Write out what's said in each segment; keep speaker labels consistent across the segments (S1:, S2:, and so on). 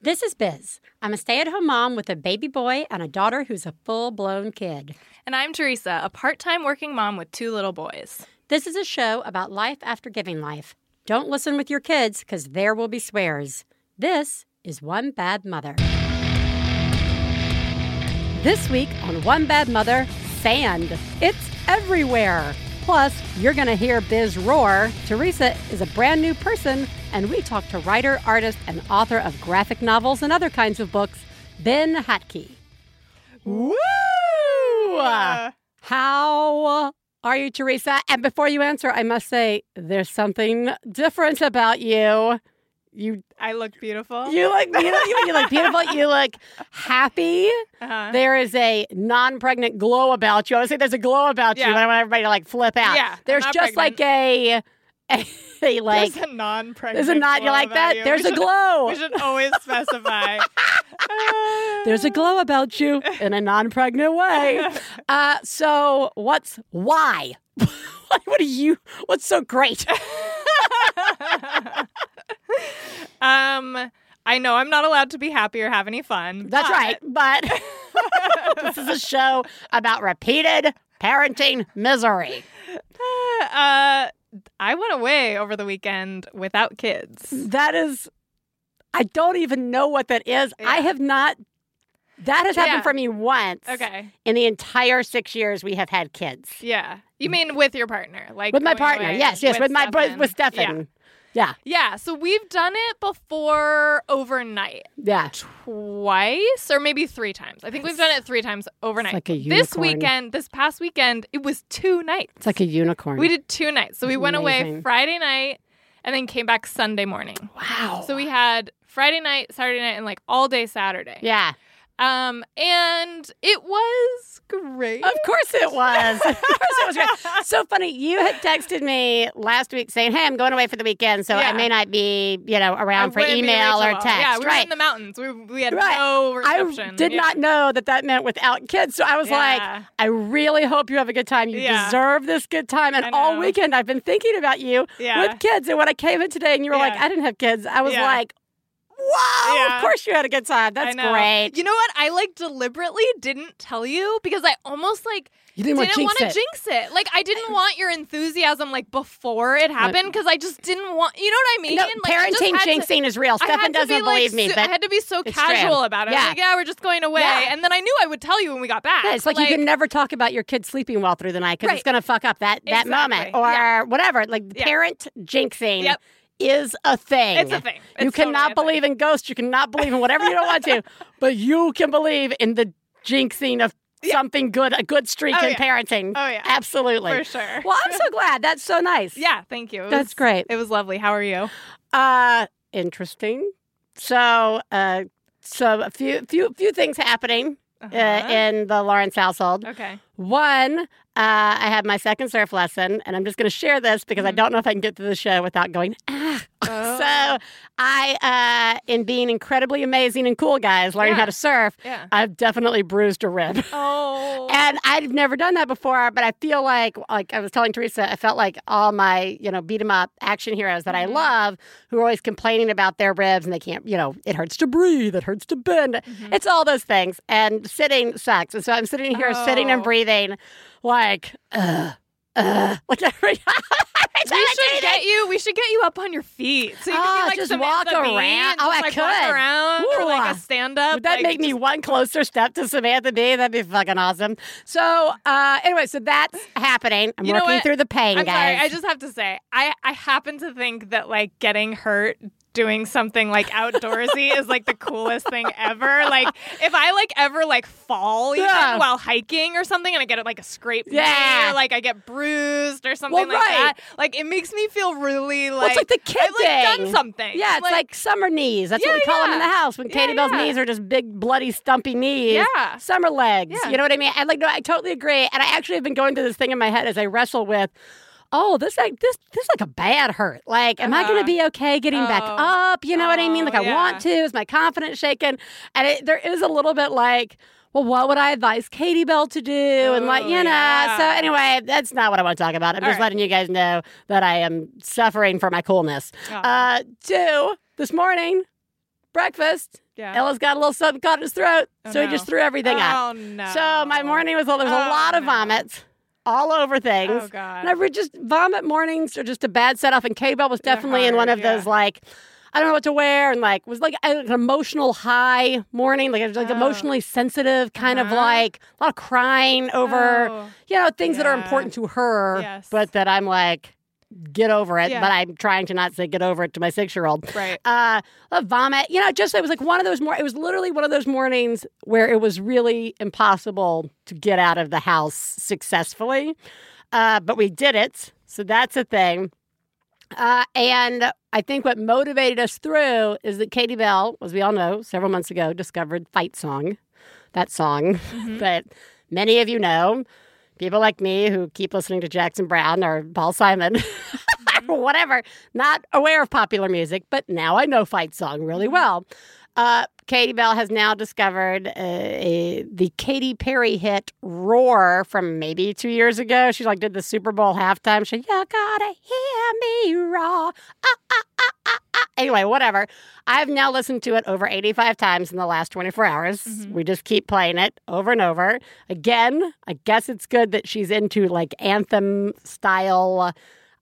S1: This is Biz. I'm a stay at home mom with a baby boy and a daughter who's a full blown kid.
S2: And I'm Theresa, a part time working mom with two little boys.
S1: This is a show about life after giving life. Don't listen with your kids because there will be swears. This is One Bad Mother. This week on One Bad Mother, sand. It's everywhere. Plus, you're going to hear Biz roar. Theresa is a brand new person, and we talk to writer, artist, and author of graphic novels and other kinds of books, Ben Hatke.
S2: Woo!
S1: How are you, Theresa? And before you answer, I must say there's something different about you. You
S2: I look beautiful.
S1: you look beautiful. You, you look beautiful. You look happy.
S2: Uh-huh.
S1: There is a non-pregnant glow about you. I would say there's a glow about you,
S2: Yeah.
S1: but I want everybody to like flip out.
S2: Yeah,
S1: There's just like a, a, a like
S2: There's a non-pregnant.
S1: there's a not you like that.
S2: you.
S1: There's
S2: we
S1: a
S2: should,
S1: glow.
S2: We should always specify.
S1: There's a glow about you in a non-pregnant way. Uh, so what's why? what are you? What's so great?
S2: Um, I know I'm not allowed to be happy or have any fun.
S1: That's
S2: but-
S1: right. But this is a show about repeated parenting misery.
S2: Uh, I went away over the weekend without kids.
S1: That is, I don't even know what that is. I have not. That has happened
S2: Yeah.
S1: for me once.
S2: Okay.
S1: In the entire six years we have had kids.
S2: Yeah. You mean with your partner? Like
S1: With my partner. Yes, yes. With, my bro- with Stefan. Yeah.
S2: Yeah. Yeah. So we've done it before overnight.
S1: Yeah.
S2: twice or maybe three times. I think we've done it three times overnight.
S1: like a
S2: this weekend, this past weekend, it was two nights.
S1: It's like a unicorn.
S2: we did two nights. So we
S1: That's
S2: went away. Friday night and then came back Sunday morning.
S1: wow.
S2: So we had Friday night, Saturday night, and like all day Saturday.
S1: yeah.
S2: Um, and it was great.
S1: Of course it was. of course it was great. So funny. You had texted me last week saying, "Hey, I'm going away for the weekend, so I may not be, you know,
S2: I
S1: around for email or text."
S2: Yeah, we were
S1: right.
S2: in the mountains. We, we had
S1: Right.
S2: no
S1: I did
S2: Yeah.
S1: not know that that meant without kids. So I was
S2: Yeah.
S1: like, I really hope you have a good time. You
S2: Yeah.
S1: deserve this good time. And all weekend I've been thinking about you
S2: Yeah.
S1: with kids. And when I came in today and you were like, I didn't have kids, I was
S2: Yeah.
S1: like, wow,
S2: Yeah.
S1: of course you had a good time. That's great.
S2: You know what? I like deliberately didn't tell you because I almost like
S1: You didn't, want to
S2: didn't
S1: jinx
S2: want
S1: it.
S2: to jinx it. Like I didn't want your enthusiasm like before it happened because I just didn't want. You know what I mean?
S1: no,
S2: like, I just
S1: parenting
S2: had to-
S1: jinxing is real. Stefan doesn't
S2: be, like,
S1: believe me,
S2: so-
S1: but
S2: I had to be so casual
S1: true.
S2: about it.
S1: Yeah.
S2: Like, yeah, we're just going away,
S1: Yeah.
S2: and then I knew I would tell you when we got back.
S1: Yeah, it's like,
S2: But,
S1: you can never talk about your kid sleeping well through the night because it's going to fuck up that, that moment or
S2: Yeah.
S1: whatever. Like
S2: Yeah.
S1: parent jinxing
S2: Yep.
S1: Is a thing.
S2: It's a thing.
S1: you
S2: It's totally
S1: cannot
S2: thing.
S1: believe in ghosts. You cannot believe in whatever you don't want to, but you can believe in the jinxing of something good, a good streak
S2: Oh,
S1: in
S2: yeah.
S1: parenting.
S2: Oh, yeah.
S1: absolutely.
S2: for sure.
S1: Well, I'm so glad. That's so nice.
S2: yeah, thank you. It
S1: That's
S2: was-
S1: great.
S2: It was lovely. How are you?
S1: Uh, interesting. So, uh, so a few, few, few things happening uh,
S2: Uh-huh.
S1: in the Lawrence household.
S2: okay.
S1: One, uh, I had my second surf lesson, and I'm just going to share this because I don't know if I can get through the show without going, ah.
S2: Oh.
S1: so I, uh, in being incredibly amazing and cool guys learning
S2: Yeah.
S1: how to surf,
S2: Yeah.
S1: I've definitely bruised a rib.
S2: Oh.
S1: And I've never done that before, but I feel like, like I was telling Theresa, I felt like all my, you know, beat 'em up action heroes that
S2: Mhm.
S1: I love, who are always complaining about their ribs and they can't, you know, it hurts to breathe, it hurts to bend.
S2: Mhm.
S1: It's all those things. And sitting sucks. And so I'm sitting here, sitting and
S2: Oh.
S1: breathing, like, uh, uh, like every
S2: We should get you. We should get you up on your feet so you
S1: Oh,
S2: can be like
S1: just
S2: Samantha
S1: walk
S2: Bee
S1: around.
S2: and
S1: Oh, I
S2: like, walk
S1: could.
S2: around or like
S1: Ooh.
S2: a stand up.
S1: Would that make me one closer step to Samantha Bee? That'd be fucking awesome. So, uh, anyway, so that's happening. I'm
S2: You
S1: working through the pain,
S2: I'm sorry.
S1: guys.
S2: I just have to say, I I happen to think that like getting hurt doing something like outdoorsy is like the coolest thing ever. Like if I like ever like fall even
S1: Yeah.
S2: while hiking or something and I get like a scrape
S1: Yeah.
S2: or like I get bruised or something
S1: Well,
S2: like
S1: right.
S2: that, like it makes me feel really like
S1: well, it's like the kid
S2: I've like done something.
S1: Yeah, it's like, summer knees. That's what we
S2: Yeah,
S1: call them in the house when
S2: Yeah,
S1: Katie Bell's
S2: yeah.
S1: knees are just big, bloody, stumpy knees.
S2: Yeah.
S1: Summer legs.
S2: Yeah.
S1: You know what I mean? And like, no, I totally agree. And I actually have been going through this thing in my head as I wrestle with. Oh, this like this this is like a bad hurt. Like, am I going
S2: Uh-huh.
S1: to be okay getting back
S2: Oh.
S1: up? You know what I mean? Like,
S2: Oh,
S1: I want to. Is my confidence shaken? And it, there is a little bit like, well, what would I advise Katie Bell to do? and like,
S2: Oh,
S1: you know.
S2: yeah.
S1: So anyway, that's not what I want to talk about. I'm
S2: All
S1: just
S2: right.
S1: letting you guys know that I am suffering for my coolness.
S2: Oh.
S1: Uh, two, this morning, breakfast.
S2: Yeah.
S1: Ella's got a little something caught in his throat,
S2: Oh,
S1: so he just threw everything out.
S2: Oh no.
S1: So my morning was there was a
S2: Oh,
S1: lot of
S2: no.
S1: vomits all over things.
S2: Oh god.
S1: And I would just vomit mornings or just a bad set off. And K Bell was definitely in one of those like, I don't know what to wear, and like was like an emotional high morning, like like
S2: Oh.
S1: emotionally sensitive, kind of
S2: Uh-huh.
S1: like a lot of crying over
S2: Oh,
S1: you know things that are important to her,
S2: Yes.
S1: but that I'm like, get over it.
S2: Yeah.
S1: But I'm trying to not say get over it to my six year old.
S2: right.
S1: Uh, a vomit, you know, just it was like one of those more. It was literally one of those mornings where it was really impossible to get out of the house successfully, uh, but we did it. So that's a thing. Uh, and I think what motivated us through is that Katie Bell, as we all know, several months ago discovered Fight Song, that song
S2: Mhm.
S1: that many of you know. People like me who keep listening to Jackson Browne or Paul Simon or whatever, not aware of popular music, but now I know Fight Song really well. Uh, Katie Bell has now discovered uh, a, the Katy Perry hit "Roar" from maybe two years ago. She like did the Super Bowl halftime. She, you gotta hear me roar. Ah, ah, ah, ah, ah. Anyway, whatever. I've now listened to it over 85 times in the last 24 hours.
S2: Mhm.
S1: We just keep playing it over and over. Again, I guess it's good that she's into like anthem style.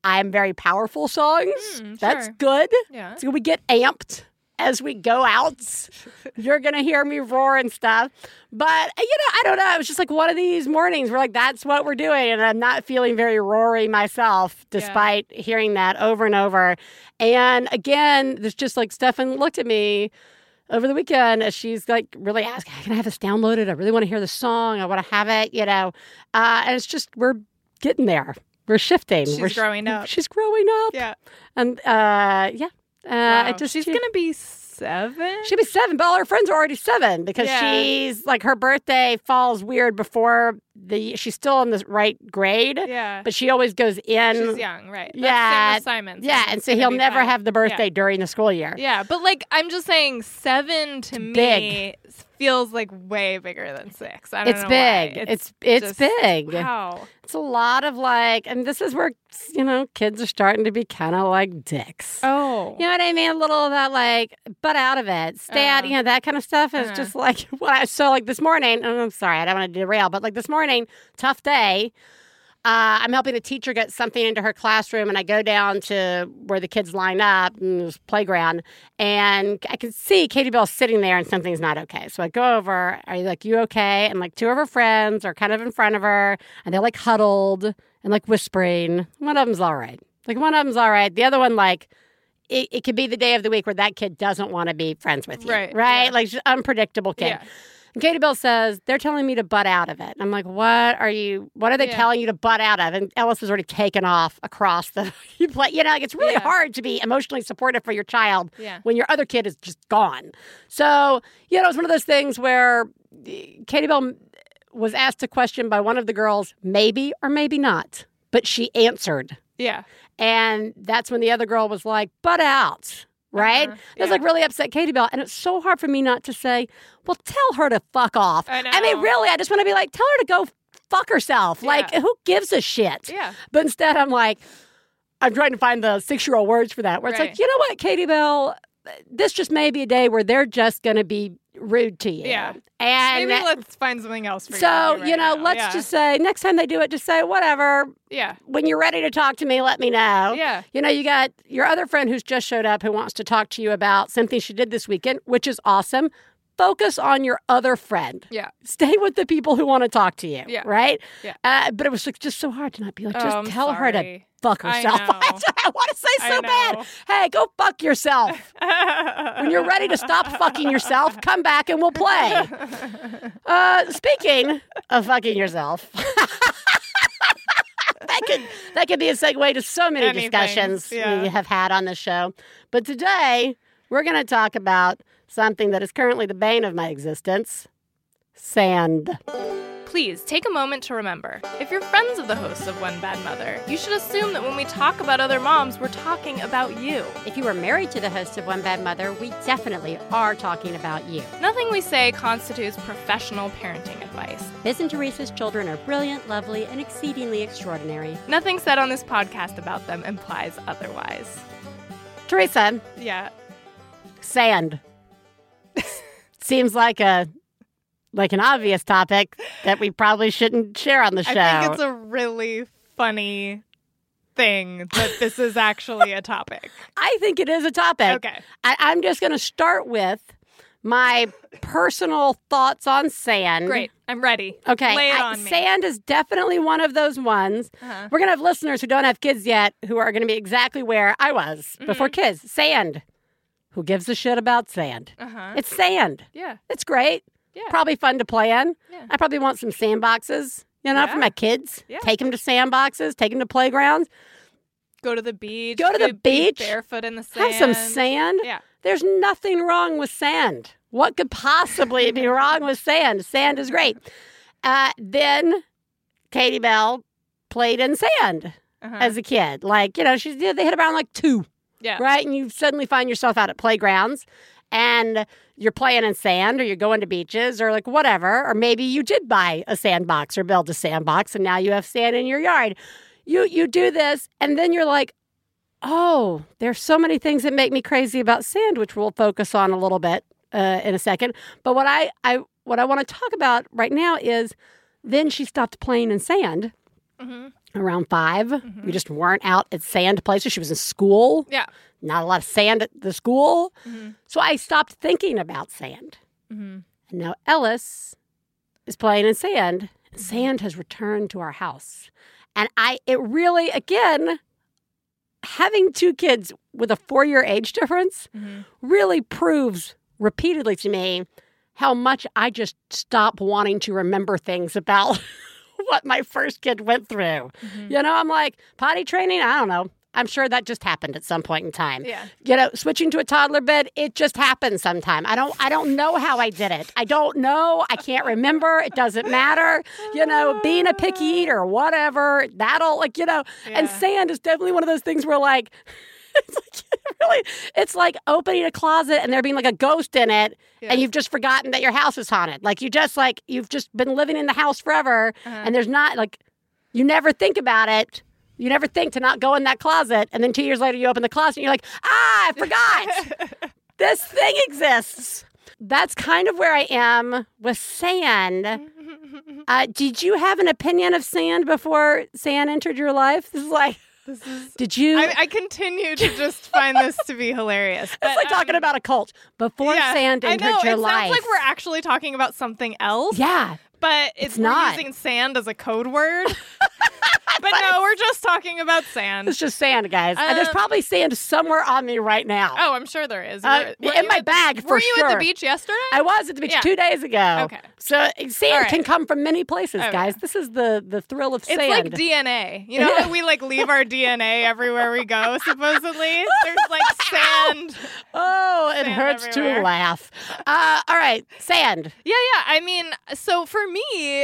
S1: I'm very powerful songs.
S2: Mm,
S1: That's
S2: sure.
S1: good.
S2: Yeah.
S1: So we get amped as we go out. You're gonna hear me roar and stuff. But you know, I don't know. It was just like one of these mornings We're like that's what we're doing, and I'm not feeling very roary myself, despite hearing that over and over. And again, there's just like Stefan looked at me over the weekend as she's like really asking, "Can I have this downloaded? I really want to hear the song. I want to have it." You know, uh, and it's just we're getting there. We're shifting.
S2: She's
S1: we're
S2: growing up.
S1: She's growing up.
S2: Yeah.
S1: And uh, yeah, uh,
S2: Wow.
S1: just
S2: She's
S1: she-
S2: gonna be seven.
S1: She'll be seven, but all her friends are already seven because
S2: Yeah.
S1: she's like her birthday falls weird before the. She's still in the right grade,
S2: yeah.
S1: but she always goes in.
S2: She's young, right? That's
S1: Yeah,
S2: Simon.
S1: yeah, and so he'll never have the birthday during the school year.
S2: Yeah, but like I'm just saying, seven to me. Feels like way bigger than six. I don't
S1: It's
S2: know
S1: big.
S2: why.
S1: It's it's
S2: just-
S1: big.
S2: Wow.
S1: It's a lot of like, and this is where you know kids are starting to be kind of like dicks.
S2: Oh.
S1: You know what I mean? A little of that, like, butt out of it, stay out,
S2: Uh-huh.
S1: you know, that kind of stuff is
S2: Uh-huh.
S1: just like what I so like this morning. I'm sorry, I don't want to derail, but like this morning, tough day. Uh, I'm helping a teacher get something into her classroom, and I go down to where the kids line up in this playground, and I can see Katie Bell sitting there, and something's not okay. So I go over. Are you like you okay? And like two of her friends are kind of in front of her, and they're like huddled and like whispering. One of them's all right. Like one of them's all right. The other one like it, it could be the day of the week where that kid doesn't want to be friends with you.
S2: Right,
S1: Right?
S2: yeah.
S1: Like unpredictable kid.
S2: Yeah.
S1: Katie Bell says, they're telling me to butt out of it. And I'm like, what are you, what are they
S2: Yeah.
S1: telling you to butt out of? And Ellis has already taken off across the, you play, you know, like it's really
S2: Yeah.
S1: hard to be emotionally supportive for your child
S2: Yeah.
S1: when your other kid is just gone. So, you know, it's one of those things where Katie Bell was asked a question by one of the girls, maybe or maybe not, but she answered.
S2: Yeah.
S1: And that's when the other girl was like, butt out. Right?
S2: Uh-huh.
S1: It was
S2: Yeah.
S1: like really upset Katie Bell. And it's so hard for me not to say, well, tell her to fuck off.
S2: I
S1: I mean, really, I just want to be like, tell her to go fuck herself. Like, who gives a shit?
S2: Yeah.
S1: But instead, I'm like, I'm trying to find the six year old words for that, where it's like, you know what, Katie Bell, this just may be a day where they're just going to be rude to you.
S2: Yeah.
S1: And
S2: Maybe let's find something else for you.
S1: so,
S2: do right
S1: you know,
S2: now.
S1: let's
S2: Yeah.
S1: just say next time they do it, just say, whatever.
S2: Yeah.
S1: When you're ready to talk to me, let me know.
S2: Yeah.
S1: You know, you got your other friend who's just showed up who wants to talk to you about something she did this weekend, which is awesome. Focus on your other friend.
S2: Yeah.
S1: Stay with the people who want to talk to you.
S2: Yeah.
S1: Right?
S2: Yeah.
S1: Uh, but it was like, just so hard to not be like, just
S2: Oh,
S1: tell her to fuck
S2: I
S1: herself.
S2: know.
S1: I want to say so bad. Hey, go fuck yourself. when you're ready to stop fucking yourself, come back and we'll play. Uh, speaking of fucking yourself, that could that could be a segue to so many
S2: Anything,
S1: discussions
S2: yeah.
S1: we have had on the show. But today we're going to talk about something that is currently the bane of my existence: sand.
S2: Please take a moment to remember if you're friends of the hosts of One Bad Mother, you should assume that when we talk about other moms, we're talking about you.
S1: If you are married to the host of One Bad Mother, we definitely are talking about you.
S2: Nothing we say constitutes professional parenting advice.
S1: Biz and Theresa's children are brilliant, lovely, and exceedingly extraordinary.
S2: Nothing said on this podcast about them implies otherwise.
S1: Theresa,
S2: Yeah.
S1: sand. seems like a like an obvious topic that we probably shouldn't share on the show.
S2: I think it's a really funny thing that this is actually a topic.
S1: I think it is a topic.
S2: Okay.
S1: I, I'm just going to start with my personal thoughts on sand.
S2: Great. I'm ready.
S1: Okay.
S2: Lay it
S1: I-
S2: on me.
S1: Sand is definitely one of those ones.
S2: Uh-huh.
S1: We're going to have listeners who don't have kids yet who are going to be exactly where I was
S2: Mm-hmm.
S1: before kids. Sand. Who gives a shit about sand?
S2: Uh-huh.
S1: It's sand.
S2: Yeah.
S1: It's great.
S2: Yeah.
S1: Probably fun to play in.
S2: Yeah.
S1: I probably want some sandboxes, you know, for my kids.
S2: Yeah.
S1: Take them to sandboxes, take them to playgrounds,
S2: Go to the beach.
S1: Go to the
S2: be
S1: beach,
S2: Barefoot in the sand.
S1: have some sand.
S2: Yeah.
S1: There's nothing wrong with sand. What could possibly be wrong with sand? Sand is great. Uh, then Katie Bell played in sand
S2: Uh-huh.
S1: as a kid. Like, you know, she's they hit around like two,
S2: yeah.
S1: right? And you suddenly find yourself out at playgrounds and you're playing in sand or you're going to beaches or like whatever. Or maybe you did buy a sandbox or build a sandbox and now you have sand in your yard. You you do this and then you're like, oh, there's so many things that make me crazy about sand, which we'll focus on a little bit uh, in a second. But what I, I what I want to talk about right now is then she stopped playing in sand
S2: Mhm.
S1: Around 5 We just weren't out at sand places. She was in school,
S2: Yeah.
S1: not a lot of sand at the school.
S2: Mhm.
S1: So I stopped thinking about sand.
S2: Mhm.
S1: And now Ellis is playing in sand. and Sand has returned to our house. And I, it really, again, having two kids with a four year age difference
S2: Mhm.
S1: really proves repeatedly to me how much I just stop wanting to remember things about what my first kid went through.
S2: Mhm.
S1: You know, I'm like, potty training, I don't know. I'm sure that just happened at some point in time.
S2: Yeah.
S1: You know, switching to a toddler bed, it just happens sometime. I don't I don't know how I did it. I don't know. I can't remember. It doesn't matter. You know, being a picky eater, whatever, that'll like, you know, and sand is definitely one of those things where like it's like really it's like opening a closet and there being like a ghost in it and you've just forgotten that your house is haunted. Like you just like you've just been living in the house forever
S2: Uh-huh.
S1: and there's not like you never think about it. You never think to not go in that closet and then 2 years later you open the closet and you're like, "Ah, I forgot. this thing exists." That's kind of where I am with sand. Uh, did you have an opinion of sand before sand entered your life? This is like,
S2: This is.
S1: did you?
S2: I, I continue to just find this to be hilarious.
S1: it's
S2: but,
S1: like talking
S2: um,
S1: about a cult before
S2: yeah,
S1: sand
S2: I
S1: entered
S2: know,
S1: your
S2: it
S1: life.
S2: sounds like we're actually talking about something else.
S1: yeah,
S2: but it's,
S1: It's not.
S2: using sand as a code word. but no, we're just talking about sand.
S1: it's just sand, guys. And there's
S2: Um,
S1: probably sand somewhere on me right now.
S2: Oh, I'm sure there is.
S1: Uh,
S2: Were- were
S1: in my
S2: at the-
S1: bag, for
S2: Were you at the beach yesterday?
S1: I was at the beach
S2: Yeah.
S1: two days ago.
S2: Okay.
S1: So uh, sand
S2: right.
S1: can come from many places,
S2: Okay.
S1: guys. This is the the thrill of sand.
S2: It's like DNA. You know how we like leave our DNA everywhere we go, supposedly? There's like sand.
S1: oh, it
S2: sand
S1: hurts
S2: everywhere.
S1: to laugh. Uh, all right, sand.
S2: Yeah, yeah. I mean, so for me,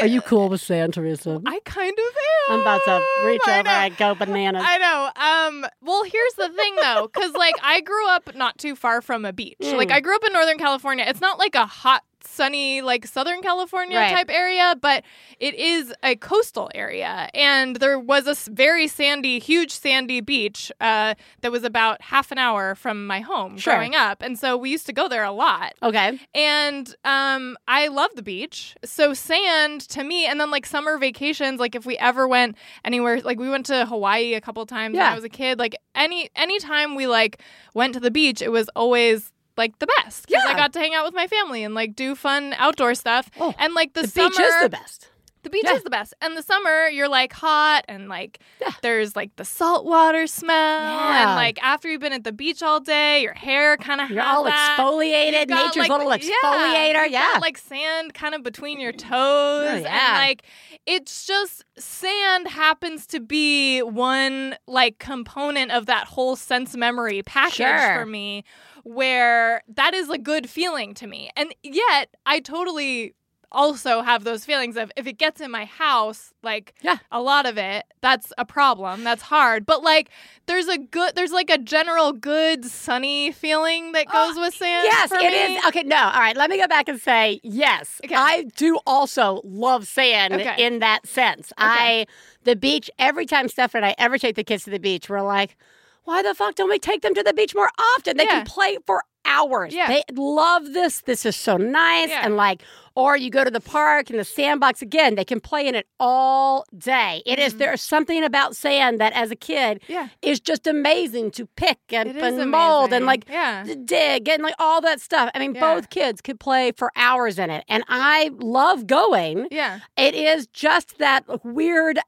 S1: Are you cool with sand, Theresa?
S2: I kind of am.
S1: I'm about to reach
S2: I
S1: over
S2: know.
S1: and go bananas.
S2: I know. Um. Well, here's the thing, though, because like I grew up not too far from a beach.
S1: Mm.
S2: Like I grew up in Northern California. It's not like a hot, sunny like Southern California
S1: Right.
S2: type area, but it is a coastal area, and there was a very sandy, huge sandy beach uh, that was about half an hour from my home
S1: Sure.
S2: growing up, and so we used to go there a lot.
S1: okay.
S2: And um, I love the beach. So sand to me, and then like summer vacations, like if we ever went anywhere, like we went to Hawaii a couple times when I was a kid. Like any anytime we like went to the beach, it was always like the best because I got to hang out with my family and like do fun outdoor stuff.
S1: Oh,
S2: and like the,
S1: The
S2: summer,
S1: beach is the best.
S2: the beach
S1: Yeah.
S2: is the best. And the summer, you're like hot and like
S1: Yeah.
S2: there's like the salt water smell.
S1: Yeah.
S2: And like after you've been at the beach all day, your hair kind of
S1: You're all
S2: that.
S1: exfoliated.
S2: Got,
S1: Nature's
S2: like,
S1: little exfoliator. Yeah.
S2: got, like sand kind of between your toes.
S1: Oh,
S2: And like it's just sand happens to be one like component of that whole sense memory package
S1: Sure.
S2: for me where that is a good feeling to me. And yet I totally also have those feelings of if it gets in my house, like
S1: Yeah.
S2: a lot of it, that's a problem. That's hard. But like there's a good there's like a general good sunny feeling that oh, goes with sand.
S1: Yes, it
S2: me.
S1: is. Okay, no. All right, let me go back and say yes.
S2: Okay.
S1: I do also love sand
S2: Okay.
S1: in that sense. I the beach every time Steph and I ever take the kids to the beach, we're like, why the fuck don't we take them to the beach more often? They
S2: Yeah.
S1: can play for hours.
S2: Yeah.
S1: They love this. This is so nice.
S2: Yeah.
S1: And like, or you go to the park and the sandbox again, they can play in it all day. It is
S2: Mhm.
S1: there's something about sand that as a kid
S2: Yeah.
S1: is just amazing to pick and, and mold and like
S2: yeah.
S1: dig and like all that stuff. I mean,
S2: Yeah.
S1: both kids could play for hours in it. And I love going.
S2: Yeah.
S1: It is just that weird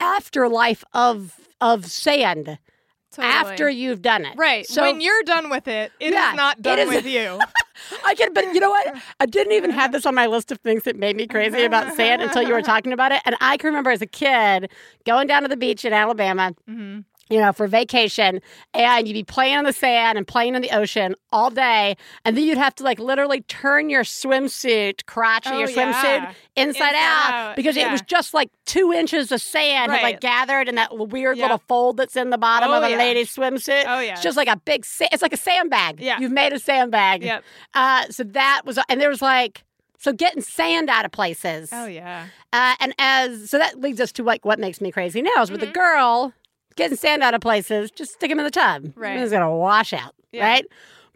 S1: afterlife of of sand
S2: Totally.
S1: after you've done it.
S2: Right.
S1: So
S2: when you're done with it, it is
S1: Yeah,
S2: not done
S1: is-
S2: with you.
S1: I can, but you know what? I didn't even have this on my list of things that made me crazy about sand until you were talking about it. And I can remember as a kid going down to the beach in Alabama,
S2: hmm
S1: you know, for vacation, and you'd be playing on the sand and playing in the ocean all day, and then you'd have to like literally turn your swimsuit, crotch of
S2: Oh,
S1: your swimsuit
S2: yeah.
S1: inside,
S2: Inside
S1: out,
S2: out,
S1: because it was just like two inches of sand had like gathered in that weird
S2: Yep.
S1: little fold that's in the bottom
S2: Oh,
S1: of a
S2: yeah.
S1: lady's swimsuit.
S2: Oh, yeah.
S1: It's just like a big, sa- it's like a sandbag.
S2: Yeah.
S1: You've made a sandbag.
S2: Yep.
S1: Uh, so that was, and there was like, so getting sand out of places.
S2: Oh yeah.
S1: Uh, and as, so that leads us to like what makes me crazy now is with
S2: Mhm.
S1: a girl getting sand out of places, just stick him in the tub.
S2: Right.
S1: It's going to wash out.
S2: Yeah.
S1: Right.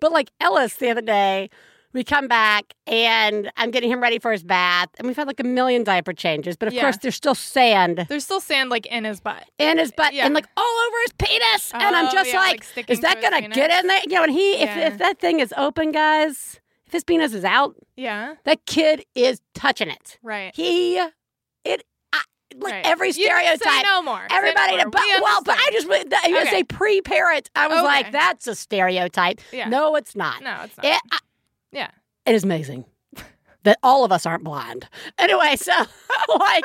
S1: But like Ellis the other day, we come back and I'm getting him ready for his bath, and we've had like a million diaper changes, but of
S2: Yeah.
S1: course there's still sand
S2: There's still sand like in his butt.
S1: in his butt
S2: Yeah.
S1: and like all over his penis, and I'm
S2: Oh,
S1: just
S2: yeah,
S1: like,
S2: like
S1: is that gonna
S2: penis?
S1: get in there? You know, and he, if if that thing is open, guys, if his penis is out,
S2: Yeah.
S1: that kid is touching it.
S2: Right.
S1: He, like
S2: right.
S1: every
S2: You
S1: stereotype.
S2: No more. Say no
S1: Everybody,
S2: more.
S1: to, but,
S2: We
S1: well, but I just, I
S2: Okay.
S1: say pre-parent. I was like, that's a stereotype.
S2: Yeah.
S1: No, it's not.
S2: No, it's not.
S1: It, I-
S2: Yeah.
S1: it is amazing that all of us aren't blind. Anyway, so like,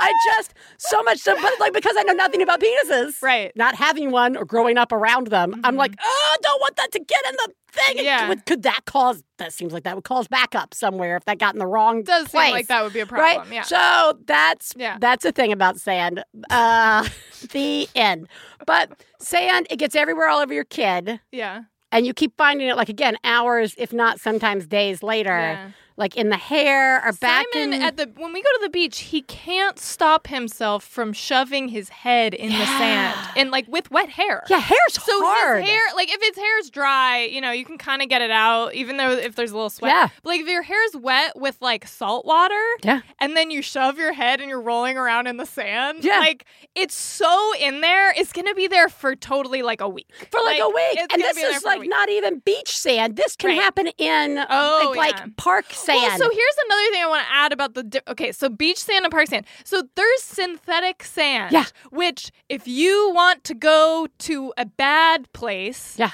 S1: I just so much so, but like because I know nothing about penises,
S2: Right.
S1: Not having one or growing up around them, I'm
S2: Mhm.
S1: like, oh, I don't want that to get in the thing.
S2: Yeah.
S1: could, could that cause? That seems like that would cause backup somewhere if that got in the wrong
S2: It does
S1: place.
S2: seem like that would be a problem. Right. Yeah.
S1: So that's
S2: Yeah.
S1: that's a thing about sand. Uh, the end. But sand, it gets everywhere all over your kid,
S2: yeah.
S1: and you keep finding it like again hours, if not sometimes days later,
S2: Yeah.
S1: Like in the hair or back
S2: Simon
S1: in.
S2: at the when we go to the beach, he can't stop himself from shoving his head in the sand and like with wet hair.
S1: yeah, hair's
S2: So
S1: hard.
S2: his hair, like if his hair's dry, you know, you can kind of get it out, even though if there's a little sweat.
S1: Yeah.
S2: But like if your hair's wet with like salt water,
S1: Yeah.
S2: and then you shove your head and you're rolling around in the sand,
S1: Yeah.
S2: like it's so in there, it's gonna be there for totally like a week.
S1: for like, a week, and this is like not even beach sand. This can
S2: Right.
S1: happen in
S2: Oh,
S1: like,
S2: yeah.
S1: like park sand.
S2: Well, so here's another thing I want to add about the. Di- okay, so beach sand and park sand. So there's synthetic sand.
S1: Yeah.
S2: Which, if you want to go to a bad place.
S1: Yeah.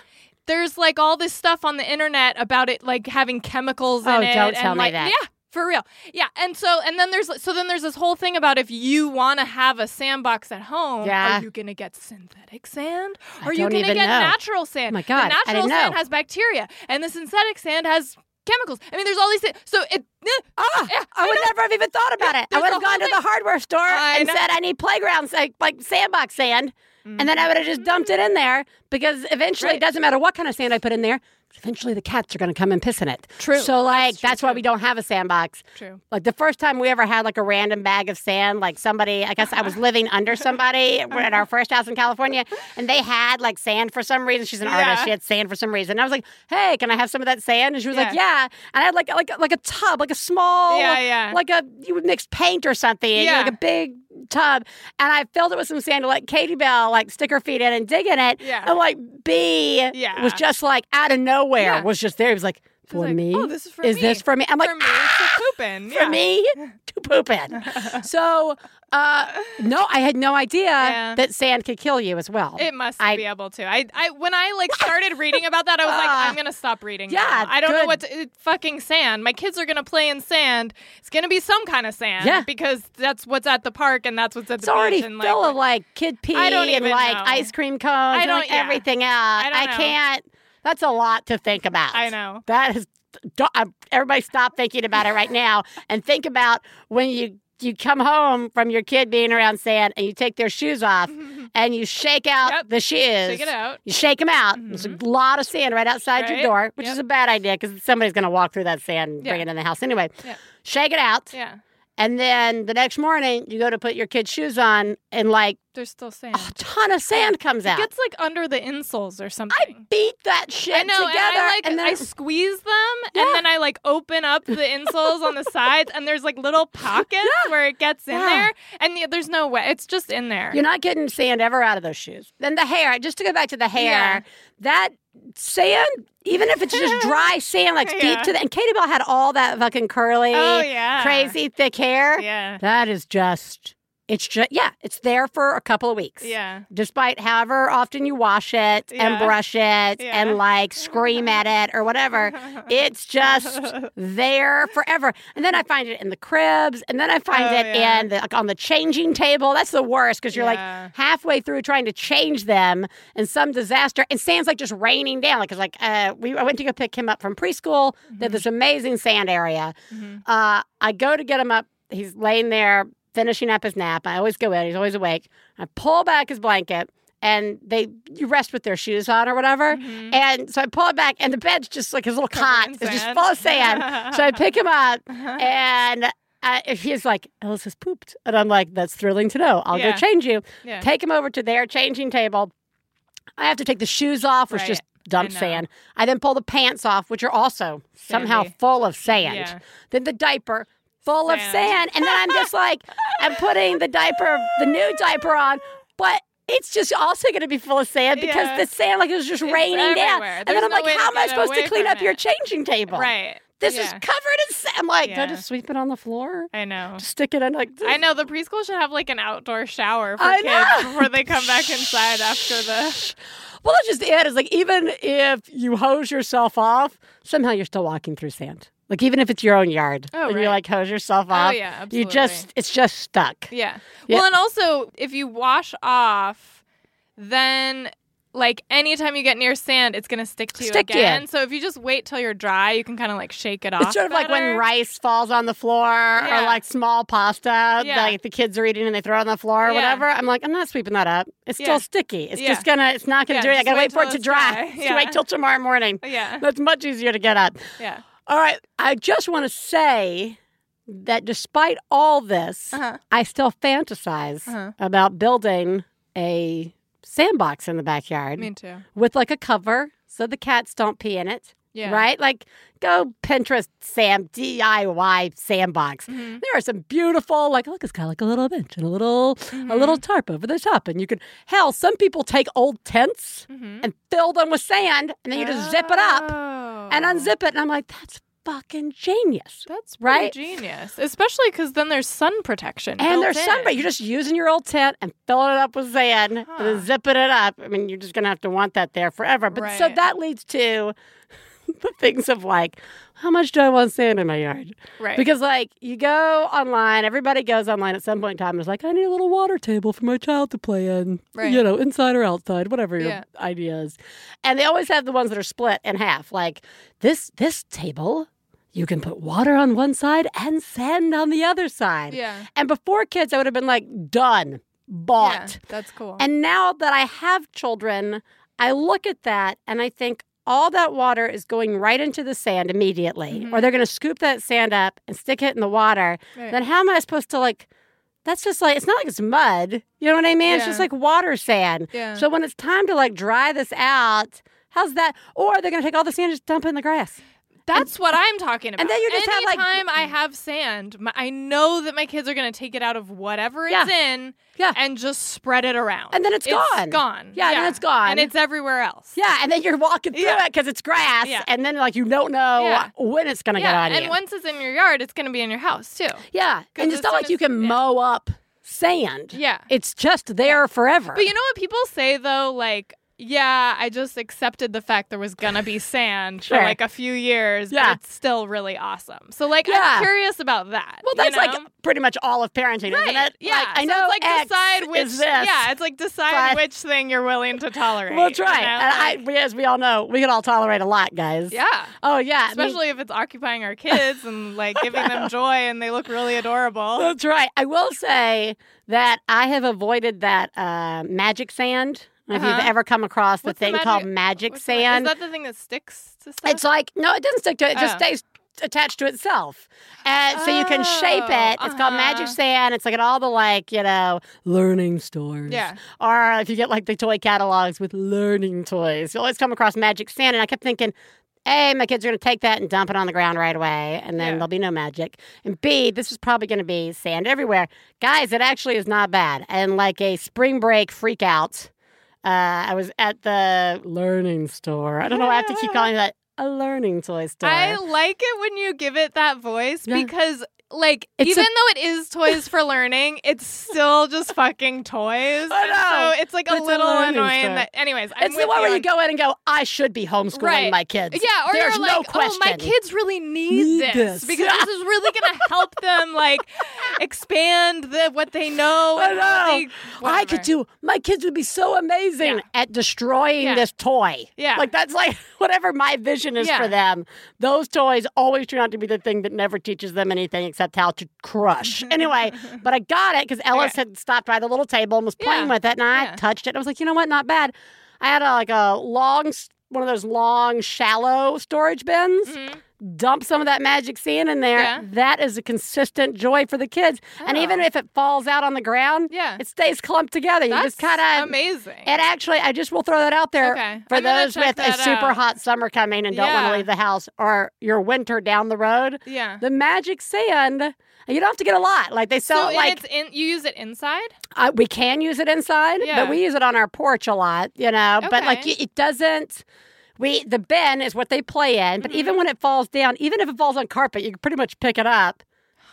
S2: There's like all this stuff on the internet about it, like having chemicals oh, in
S1: Oh,
S2: it.
S1: don't
S2: and,
S1: tell me
S2: like,
S1: that.
S2: Yeah. For real, yeah, and so and then there's so then there's this whole thing about if you want to have a sandbox at home,
S1: Yeah.
S2: are you gonna get synthetic sand? Or are you gonna get
S1: know.
S2: natural sand?
S1: Oh my God,
S2: the natural sand has bacteria, and the synthetic sand has chemicals. I mean, there's all these things. So it.
S1: Ah,
S2: Yeah,
S1: I would
S2: know.
S1: never have even thought about it. I would have gone
S2: whole
S1: to the hardware store
S2: I
S1: and
S2: know.
S1: said, I need playground, like, like sandbox sand. And then I would have just dumped it in there because eventually it doesn't matter what kind of sand I put in there. Eventually the cats are going to come and piss in it.
S2: True.
S1: So, like,
S2: That's
S1: that's why we don't have a sandbox.
S2: True.
S1: Like, the first time we ever had like a random bag of sand, like somebody, I guess I was living under somebody uh-huh. at our first house in California, and they had like sand for some reason. She's an
S2: Yeah.
S1: artist. She had sand for some reason. And I was like, hey, can I have some of that sand? And she was like,
S2: Yeah.
S1: yeah. And I had like, like, like a tub, like a small,
S2: Yeah, yeah.
S1: like a, you would mix paint or something,
S2: Yeah.
S1: like a big tub. And I filled it with some sand to let Katie Bell like stick her feet in and dig in it.
S2: Yeah.
S1: And like B
S2: Yeah.
S1: was just like out of nowhere,
S2: Yeah.
S1: was just there. He was like, for
S2: like,
S1: me?
S2: Oh, this is for
S1: is
S2: me.
S1: this for me? I'm like,
S2: for me, it's a pooping.
S1: for me to poop in. so, uh, no, I had no idea
S2: Yeah.
S1: that sand could kill you as well.
S2: It must
S1: I-
S2: be able to. I, I, when I like started reading about that, I was like. I'm gonna stop reading.
S1: Yeah,
S2: now. I don't know what to, it, fucking sand. My kids are gonna play in sand. It's gonna be some kind of sand.
S1: Yeah.
S2: because that's what's at the park and that's what's at
S1: it's
S2: the
S1: already
S2: beach. And,
S1: full
S2: like,
S1: of like kid pee
S2: I don't
S1: and like
S2: know.
S1: ice cream cones and
S2: don't-
S1: like
S2: yeah.
S1: everything else.
S2: I know.
S1: can't. That's a lot to think about.
S2: I know.
S1: That is. uh, Everybody, stop thinking about it right now and think about when you you come home from your kid being around sand and you take their shoes off and you shake out
S2: Yep.
S1: the shoes.
S2: Shake it out.
S1: You shake them out. There's a mm-hmm. lot of sand right outside your door, which
S2: Yep.
S1: is a bad idea because somebody's going to walk through that sand and bring it in the house anyway.
S2: Yeah.
S1: Shake it out
S2: Yeah.
S1: And then the next morning, you go to put your kid's shoes on, and like
S2: There's still sand.
S1: a ton of sand comes out.
S2: It gets like under the insoles or something.
S1: I beat that shit
S2: I know,
S1: together,
S2: and I like
S1: and then
S2: I squeeze them,
S1: Yeah.
S2: and then I like open up the insoles on the sides, and there's like little pockets where it gets in
S1: Yeah.
S2: there, and the, there's no way it's just in there.
S1: You're not getting sand ever out of those shoes. Then the hair, just to go back to the hair,
S2: Yeah.
S1: that sand, even if it's just dry sand, like deep to the, and Katie Bell had all that fucking curly,
S2: oh yeah,
S1: crazy thick hair.
S2: Yeah,
S1: That is just, it's just, yeah, it's there for a couple of weeks.
S2: yeah.
S1: Despite however often you wash it and
S2: Yeah.
S1: brush it
S2: Yeah.
S1: and like scream at it or whatever, it's just there forever. And then I find it in the cribs, and then I find
S2: Oh,
S1: it
S2: yeah.
S1: in the, like, on the changing table. That's the worst because you're like halfway through trying to change them, and some disaster, and sand's like just raining down. Like it's like uh, we I went to go pick him up from preschool. They
S2: Mm-hmm.
S1: have this amazing sand area. Uh, I go to get him up. He's laying there finishing up his nap. I always go in. He's always awake. I pull back his blanket. And they you rest with their shoes on or whatever, and so I pull it back, and the bed's just like his little
S2: Mm-hmm.
S1: Cot is just full of sand. so I pick him up, and uh, he's like, "Ellis has pooped," and I'm like, "That's thrilling to know. I'll
S2: Yeah.
S1: go change you."
S2: Yeah.
S1: Take him over to their changing table. I have to take the shoes off, which
S2: Right.
S1: just dump
S2: I
S1: sand. I then pull the pants off, which are also somehow full of sand.
S2: Yeah.
S1: Then the diaper full of
S2: Sand.
S1: sand, and then I'm just like, I'm putting the diaper, the new diaper on, but. It's just also going to be full of sand because
S2: Yeah.
S1: the sand like it was just
S2: It's
S1: raining down,
S2: everywhere.
S1: and then I'm
S2: no
S1: like, "How am I supposed to clean up your changing table?
S2: Right.
S1: This is covered in sand." I'm like, "Do I just sweep it on the floor?
S2: I know.
S1: Stick it in like?"
S2: I know the preschool should have like an outdoor shower for
S1: I
S2: kids
S1: know.
S2: before they come back inside after the.
S1: Well, that's just it. It's like even if you hose yourself off, somehow you're still walking through sand. Like even if it's your own yard,
S2: Oh,
S1: and you
S2: right.
S1: like hose yourself off.
S2: Oh
S1: off,
S2: yeah, absolutely.
S1: you just it's just stuck.
S2: Yeah.
S1: Yeah.
S2: Well, and also if you wash off, then like anytime you get near sand, it's gonna stick to you
S1: Stick to
S2: again. So if you just wait till you're dry, you can kind of like shake it off.
S1: It's sort of like when rice falls on the floor or like small pasta
S2: Yeah.
S1: like the kids are eating and they throw it on the floor or
S2: Yeah.
S1: whatever. I'm like, I'm not sweeping that up. It's
S2: Yeah.
S1: still sticky. It's
S2: Yeah.
S1: just gonna it's not gonna
S2: Yeah,
S1: do it. I gotta wait,
S2: wait
S1: for it to dry.
S2: dry.
S1: Just
S2: Yeah.
S1: wait till tomorrow morning.
S2: Yeah.
S1: That's much easier to get up.
S2: Yeah.
S1: All right. I just want to say that despite all this,
S2: Uh-huh.
S1: I still fantasize
S2: Uh-huh.
S1: about building a sandbox in the backyard
S2: Me too.
S1: with like a cover so the cats don't pee in it.
S2: Yeah.
S1: Right? Like go Pinterest Sam DIY sandbox.
S2: Mhm.
S1: There are some beautiful, like look, it's got like a little bench and a little a little
S2: Mm-hmm.
S1: tarp over the top. And you can hell, some people take old tents
S2: Mhm.
S1: and fill them with sand and then you just zip it up and unzip it. And I'm like, that's fucking genius.
S2: That's
S1: Right?
S2: right? genius, especially because then there's sun protection.
S1: And there's
S2: in.
S1: but you're just using your old tent and filling it up with sand and
S2: Huh.
S1: then zipping it up. I mean, you're just going to have to want that there forever. But so that leads to the things of like, how much do I want sand in my yard?
S2: right.
S1: Because, like, you go online, everybody goes online at some point in time. and is like, I need a little water table for my child to play in,
S2: Right.
S1: you know, inside or outside, whatever your
S2: Yeah.
S1: idea is. And they always have the ones that are split in half. Like, this this table, you can put water on one side and sand on the other side.
S2: yeah.
S1: And before kids, I would have been like, done, bought.
S2: Yeah, that's cool.
S1: And now that I have children, I look at that and I think all that water is going right into the sand immediately,
S2: Mhm.
S1: or they're going to scoop that sand up and stick it in the water.
S2: Right.
S1: Then how am I supposed to like? That's just like it's not like it's mud. You know what I mean? It's just like water sand.
S2: yeah.
S1: So when it's time to like dry this out, how's that? Or they're going to take all the sand and just dump it in the grass.
S2: That's what I'm talking about.
S1: and then you just have, like-
S2: Anytime I have sand, my, I know that my kids are going to take it out of whatever it's
S1: Yeah.
S2: in
S1: Yeah.
S2: and just spread it around.
S1: And then it's gone.
S2: gone.
S1: Yeah, and then it's gone.
S2: And it's everywhere else.
S1: Yeah, and then you're walking through
S2: Yeah.
S1: it because it's grass,
S2: Yeah.
S1: and then like you don't know
S2: Yeah.
S1: when it's going to get
S2: Yeah,
S1: on
S2: and
S1: you.
S2: once it's in your yard, it's going to be in your house too.
S1: Yeah, and it's not like you can
S2: yeah.
S1: mow up sand.
S2: Yeah.
S1: It's just there forever.
S2: But you know what people say though, like, yeah, I just accepted the fact there was gonna be sand
S1: Sure.
S2: for like a few years,
S1: Yeah.
S2: but it's still really awesome. So like
S1: Yeah.
S2: I'm curious about that.
S1: well,
S2: you
S1: that's like pretty much all of parenting,
S2: Right.
S1: isn't it?
S2: Yeah.
S1: Like, I
S2: so
S1: know
S2: it's like
S1: X
S2: decide which
S1: this.
S2: Yeah, it's like decide which thing you're willing to tolerate.
S1: Well, that's
S2: you
S1: right.
S2: know?
S1: and I, we, as we all know, we can all tolerate a lot, guys.
S2: yeah.
S1: Oh yeah. I mean,
S2: Especially if it's occupying our kids and like giving them joy and they look really adorable.
S1: that's right. I will say that I have avoided that uh, magic sand. If
S2: Uh-huh.
S1: you've ever come across the
S2: What's the
S1: thing
S2: magic-
S1: called magic
S2: What's
S1: sand,
S2: Is that the thing that sticks to stuff?
S1: it's like no, it doesn't stick to it. It just
S2: Oh.
S1: stays attached to itself. And so you can shape it. It's called Magic
S2: uh-huh.
S1: Sand. It's like at all the like, you know, learning stores.
S2: Yeah.
S1: Or if you get like the toy catalogs with learning toys, you always come across Magic Sand. And I kept thinking, A, my kids are going to take that and dump it on the ground right away, and then
S2: Yeah.
S1: there'll be no magic. And B, this is probably going to be sand everywhere. Guys, it actually is not bad. And like a spring break freak out, Uh, I was at the learning store. I don't know. I have to keep calling that a learning toy store.
S2: I like it when you give it that voice
S1: Yeah.
S2: because like
S1: It's
S2: even
S1: a-
S2: though it is toys for learning, it's still just fucking toys.
S1: I know,
S2: So it's like a
S1: it's
S2: little
S1: learning
S2: annoying that anyways, I'm
S1: it's the one where you go in and go, I should be homeschooling
S2: Right.
S1: my kids.
S2: Yeah, or
S1: There's
S2: you're
S1: no question.
S2: oh, my kids really need,
S1: Need
S2: this,
S1: this.
S2: because this is really gonna help them like expand the what they know.
S1: I know.
S2: they-
S1: I could do. My kids would be so amazing
S2: Yeah.
S1: at destroying
S2: Yeah.
S1: this toy.
S2: Yeah.
S1: like that's like whatever my vision is
S2: Yeah.
S1: for them. Those toys always turn out to be the thing that never teaches them anything except how to crush. anyway, but I got it because Ellis had stopped by the little table and was playing
S2: Yeah.
S1: with it, and I
S2: Yeah.
S1: touched it. I was like, you know what? Not bad. I had a, like a long. s- One of those long, shallow storage bins.
S2: Mhm.
S1: Dump some of that magic sand in there.
S2: Yeah.
S1: That is a consistent joy for the kids. And even
S2: Oh.
S1: if it falls out on the ground,
S2: Yeah.
S1: it stays clumped together. You
S2: That's
S1: just kind of.
S2: amazing.
S1: It actually, I just will throw that out there
S2: Okay.
S1: for
S2: I'm
S1: those with a super
S2: out.
S1: hot summer coming and don't want to leave the house or your winter down the road.
S2: yeah.
S1: The magic sand, and you don't have to get a lot. Like they sell
S2: So
S1: it like
S2: it's in you use it inside?
S1: uh, we can use it inside,
S2: Yeah.
S1: but we use it on our porch a lot, you know. But like it doesn't. We the bin is what they play in, but
S2: Mm-hmm.
S1: even when it falls down, even if it falls on carpet, you can pretty much pick it up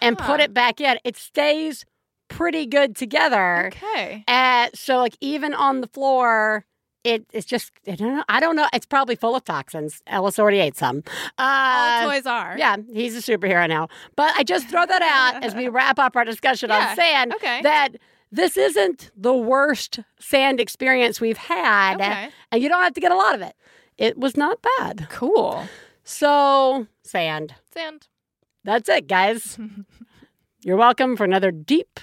S1: and put it back in. It stays pretty good together.
S2: Okay.
S1: Uh, so like even on the floor, it it's just I don't know. I don't know. It's probably full of toxins. Ellis already ate some. Uh,
S2: All toys are.
S1: yeah, he's a superhero now. But I just throw that out as we wrap up our discussion
S2: Yeah,
S1: on sand.
S2: okay.
S1: That this isn't the worst sand experience we've had,
S2: Okay.
S1: and you don't have to get a lot of it. It was not bad.
S2: Cool.
S1: So sand.
S2: Sand.
S1: That's it, guys. You're welcome for another deep,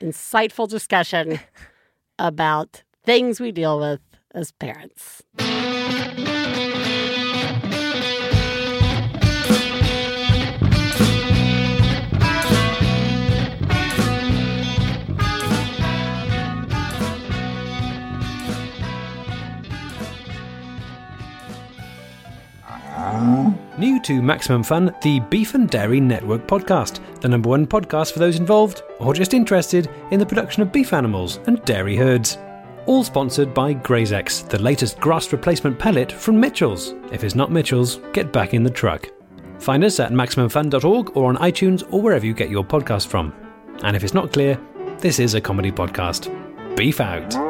S1: insightful discussion about things we deal with as parents.
S3: To Maximum Fun, the Beef and Dairy Network podcast, the number one podcast for those involved or just interested in the production of beef animals and dairy herds. All sponsored by GrazeX, the latest grass replacement pellet from Mitchell's. If it's not Mitchell's, get back in the truck. Find us at MaximumFun.org or on iTunes or wherever you get your podcast from. And if it's not clear, this is a comedy podcast. Beef out.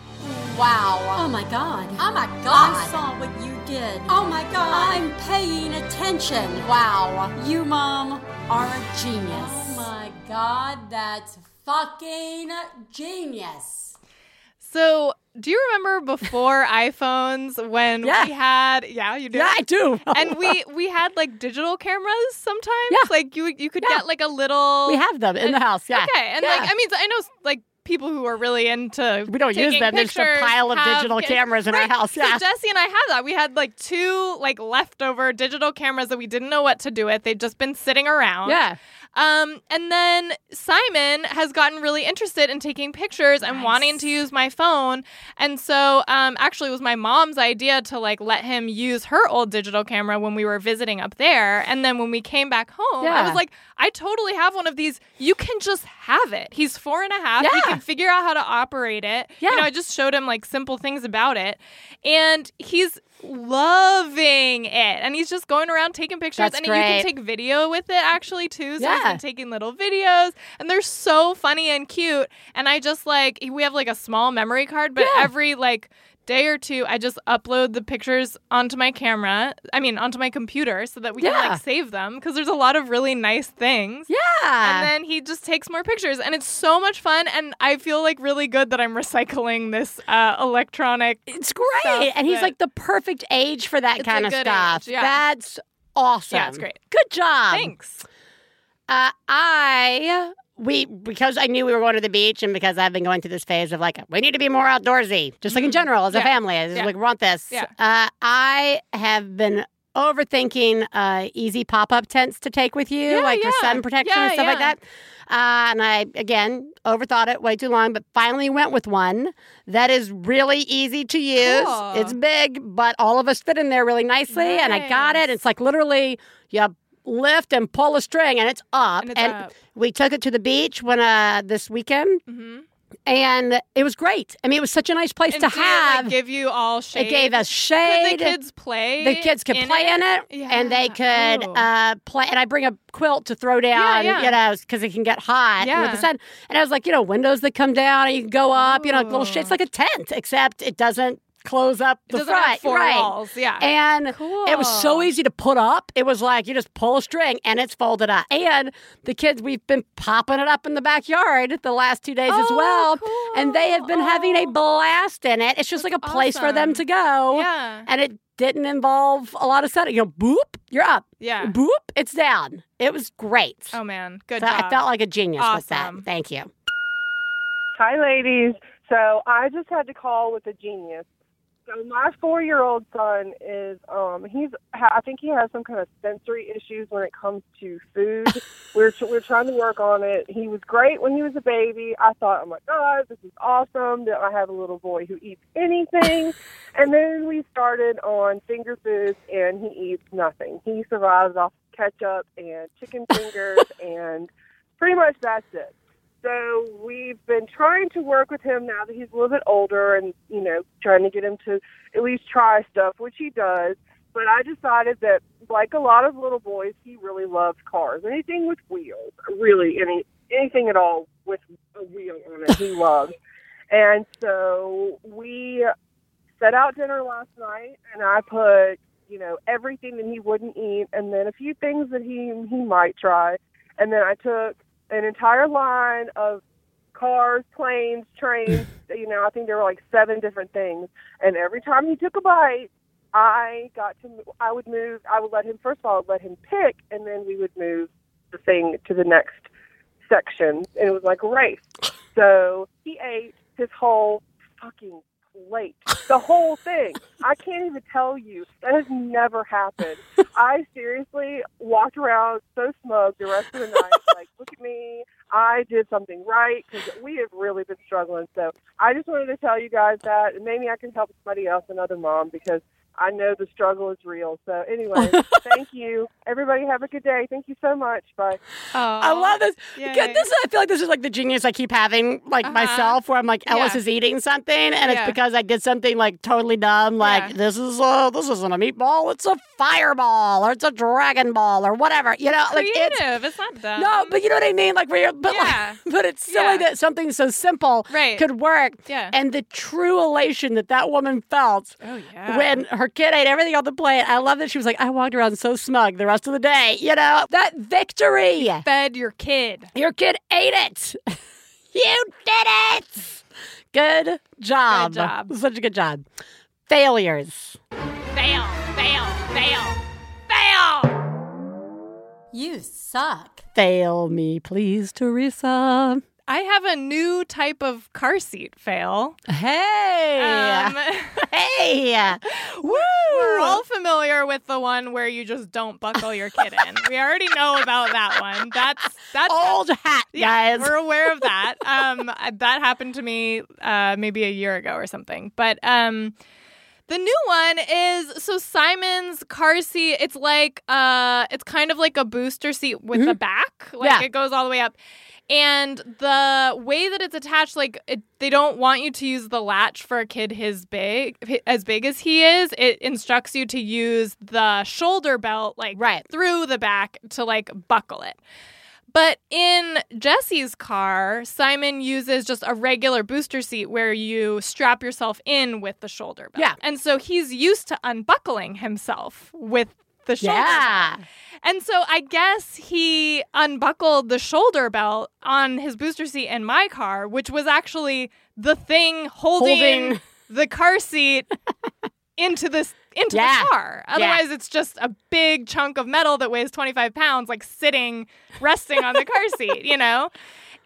S4: Wow.
S5: Oh my god.
S4: Oh my God.
S5: I saw what you did.
S4: Oh my god.
S5: I'm paying attention.
S4: Wow.
S5: You, Mom, are a genius.
S4: Oh my god, that's fucking genius.
S2: So, do you remember before iPhones when
S1: Yeah.
S2: we had, yeah, you do?
S1: Yeah, I do.
S2: and we we had like digital cameras sometimes.
S1: Yeah.
S2: Like you you could
S1: Yeah.
S2: get like a little
S1: we have them in the house. Yeah.
S2: Okay, and
S1: Yeah.
S2: like I mean, I know like people who are really into
S1: We don't use them. There's a pile of digital cameras in our house. Yeah.
S2: So Jesse and I had that. We had like two like leftover digital cameras that we didn't know what to do with. They'd just been sitting around.
S1: yeah.
S2: Um, and then Simon has gotten really interested in taking pictures and wanting to use my phone. And so, um, actually, it was my mom's idea to like let him use her old digital camera when we were visiting up there. And then when we came back home, I was like, I totally have one of these. You can just have it. He's four and a half. He can figure out how to operate it.
S1: Yeah.
S2: You know, I just showed him like simple things about it. And he's loving it. And he's just going around taking pictures.
S1: That's
S2: and you can take video with it actually too. So he's
S1: Yeah.
S2: been taking little videos and they're so funny and cute. And I just like we have like a small memory card, but
S1: Yeah.
S2: every like day or two, I just upload the pictures onto my camera. I mean, onto my computer, so that we can like save them because there's a lot of really nice things.
S1: Yeah.
S2: And then he just takes more pictures, and it's so much fun. And I feel like really good that I'm recycling this uh, electronic.
S1: it's great. And he's like the perfect age for that kind of stuff.
S2: age, yeah.
S1: That's awesome.
S2: Yeah, it's great.
S1: Good job.
S2: Thanks.
S1: Uh, I we because I knew we were going to the beach, and because I've been going through this phase of like we need to be more outdoorsy, just like in general as a
S2: Mm-hmm.
S1: Family. Just
S2: Yeah.
S1: like want this.
S2: Yeah.
S1: Uh, I have been overthinking uh, easy pop up tents to take with you,
S2: Yeah,
S1: like for sun protection
S2: Yeah,
S1: and stuff like that. Uh, and I again overthought it way too long, but finally went with one that is really easy to use.
S2: Cool.
S1: It's big, but all of us fit in there really nicely, and I got it. It's like literally you lift and pull a string, and it's up.
S2: And it's up.
S1: we took it to the beach when uh this weekend,
S2: Mm-hmm.
S1: and it was great. I mean, it was such a nice place
S2: And
S1: to
S2: did it,
S1: have.
S2: like, give you all shade.
S1: it gave us
S2: Could
S1: shade.
S2: the kids play.
S1: The kids could
S2: in
S1: play in it,
S2: Yeah.
S1: and they could uh, play. And I bring a quilt to throw down,
S2: yeah. yeah.
S1: you know, because it can get hot with the sun. And I was like, you know, windows that come down, and you can go up, you know, little shit. It's like a tent, except it doesn't close up the
S2: doesn't
S1: front,
S2: have four
S1: right?
S2: walls. Yeah.
S1: And it was so easy to put up. It was like you just pull a string and it's folded up. And the kids, we've been popping it up in the backyard the last two days as
S2: Oh,
S1: well. And they have been having a blast in it. It's just like a place for them to go.
S2: yeah.
S1: And it didn't involve a lot of setting. You know, boop, you're up.
S2: Yeah.
S1: Boop, it's down. It was great.
S2: Oh man, good
S1: So
S2: job.
S1: I felt like a genius with that. Thank you.
S6: Hi, ladies. So I just had to call with a genius. So my four-year-old son is, um, he's, ha- I think he has some kind of sensory issues when it comes to food. we're we're trying to work on it. He was great when he was a baby. I thought, oh my god, this is awesome that I have a little boy who eats anything. and then we started on finger foods, and he eats nothing. He survives off ketchup and chicken fingers, and pretty much that's it. So we've been trying to work with him now that he's a little bit older and, you know, trying to get him to at least try stuff, which he does. But I decided that, like a lot of little boys, he really loves cars. Anything with wheels, really, any anything at all with a wheel on it, he loves. And so we set out dinner last night, and I put, you know, everything that he wouldn't eat, and then a few things that he he might try, and then I took an entire line of cars, planes, trains. you know, I think there were like seven different things. And every time he took a bite, I got to. I would move. I would let him. First of all, I would let him pick, and then we would move the thing to the next section, and it was like a race. So he ate his whole fucking plate, the whole thing. I can't even tell you. That has never happened. I seriously walked around so smug the rest of the night, like, look at me. I did something right because we have really been struggling. So I just wanted to tell you guys that, and maybe I can help somebody else, another mom, because I know the struggle is real. So anyway, thank you. Everybody have a good day. Thank you so much. Bye.
S1: I love this.
S2: Yay.
S1: This is, I feel like this is like the genius I keep having, like
S2: Uh-huh.
S1: myself, where I'm like Ellis
S2: Yeah.
S1: is eating something, and
S2: Yeah.
S1: it's because I did something like totally dumb, like
S2: Yeah.
S1: this is a this isn't a meatball, it's a fireball, or it's a dragon ball, or whatever. You know, like it's
S2: Creative. It's, not dumb.
S1: no, but you know what I mean, like where you're, but
S2: Yeah.
S1: like, but it's silly
S2: Yeah.
S1: that something so simple
S2: Right.
S1: could work.
S2: Yeah.
S1: and the true elation that that woman felt.
S2: Oh yeah.
S1: When her kid ate everything on the plate, I love that she was like, I walked around so smug the rest of the day. You know, that victory.
S2: fed your kid.
S1: Your kid ate it. you did it. Good job.
S2: Good job.
S1: Such a good job. Failures.
S2: Fail. Fail. Fail. Fail.
S5: You suck.
S1: Fail me, please, Theresa.
S2: I have a new type of car seat fail.
S1: Hey.
S2: Um,
S1: hey. Woo.
S2: We're all familiar with the one where you just don't buckle your kid in. we already know about that one. That's that's
S1: Old hat,
S2: yeah,
S1: guys.
S2: we're aware of that. Um, that happened to me uh, maybe a year ago or something. But um, the new one is so Simon's car seat. It's like uh, it's kind of like a booster seat with the back. Like
S1: Mm-hmm. Yeah.
S2: it goes all the way up. And the way that it's attached, like it, they don't want you to use the latch for a kid his big, as big as he is. It instructs you to use the shoulder belt, like
S1: Right.
S2: through the back to like buckle it. But in Jesse's car, Simon uses just a regular booster seat where you strap yourself in with the shoulder belt.
S1: Yeah.
S2: And so he's used to unbuckling himself with the shoulder
S1: Yeah.
S2: belt. And so I guess he unbuckled the shoulder belt on his booster seat in my car, which was actually the thing holding,
S1: Holding.
S2: the car seat into this into
S1: Yeah.
S2: the car. Otherwise, it's just a big chunk of metal that weighs 25 pounds, like sitting, resting on the car seat, you know?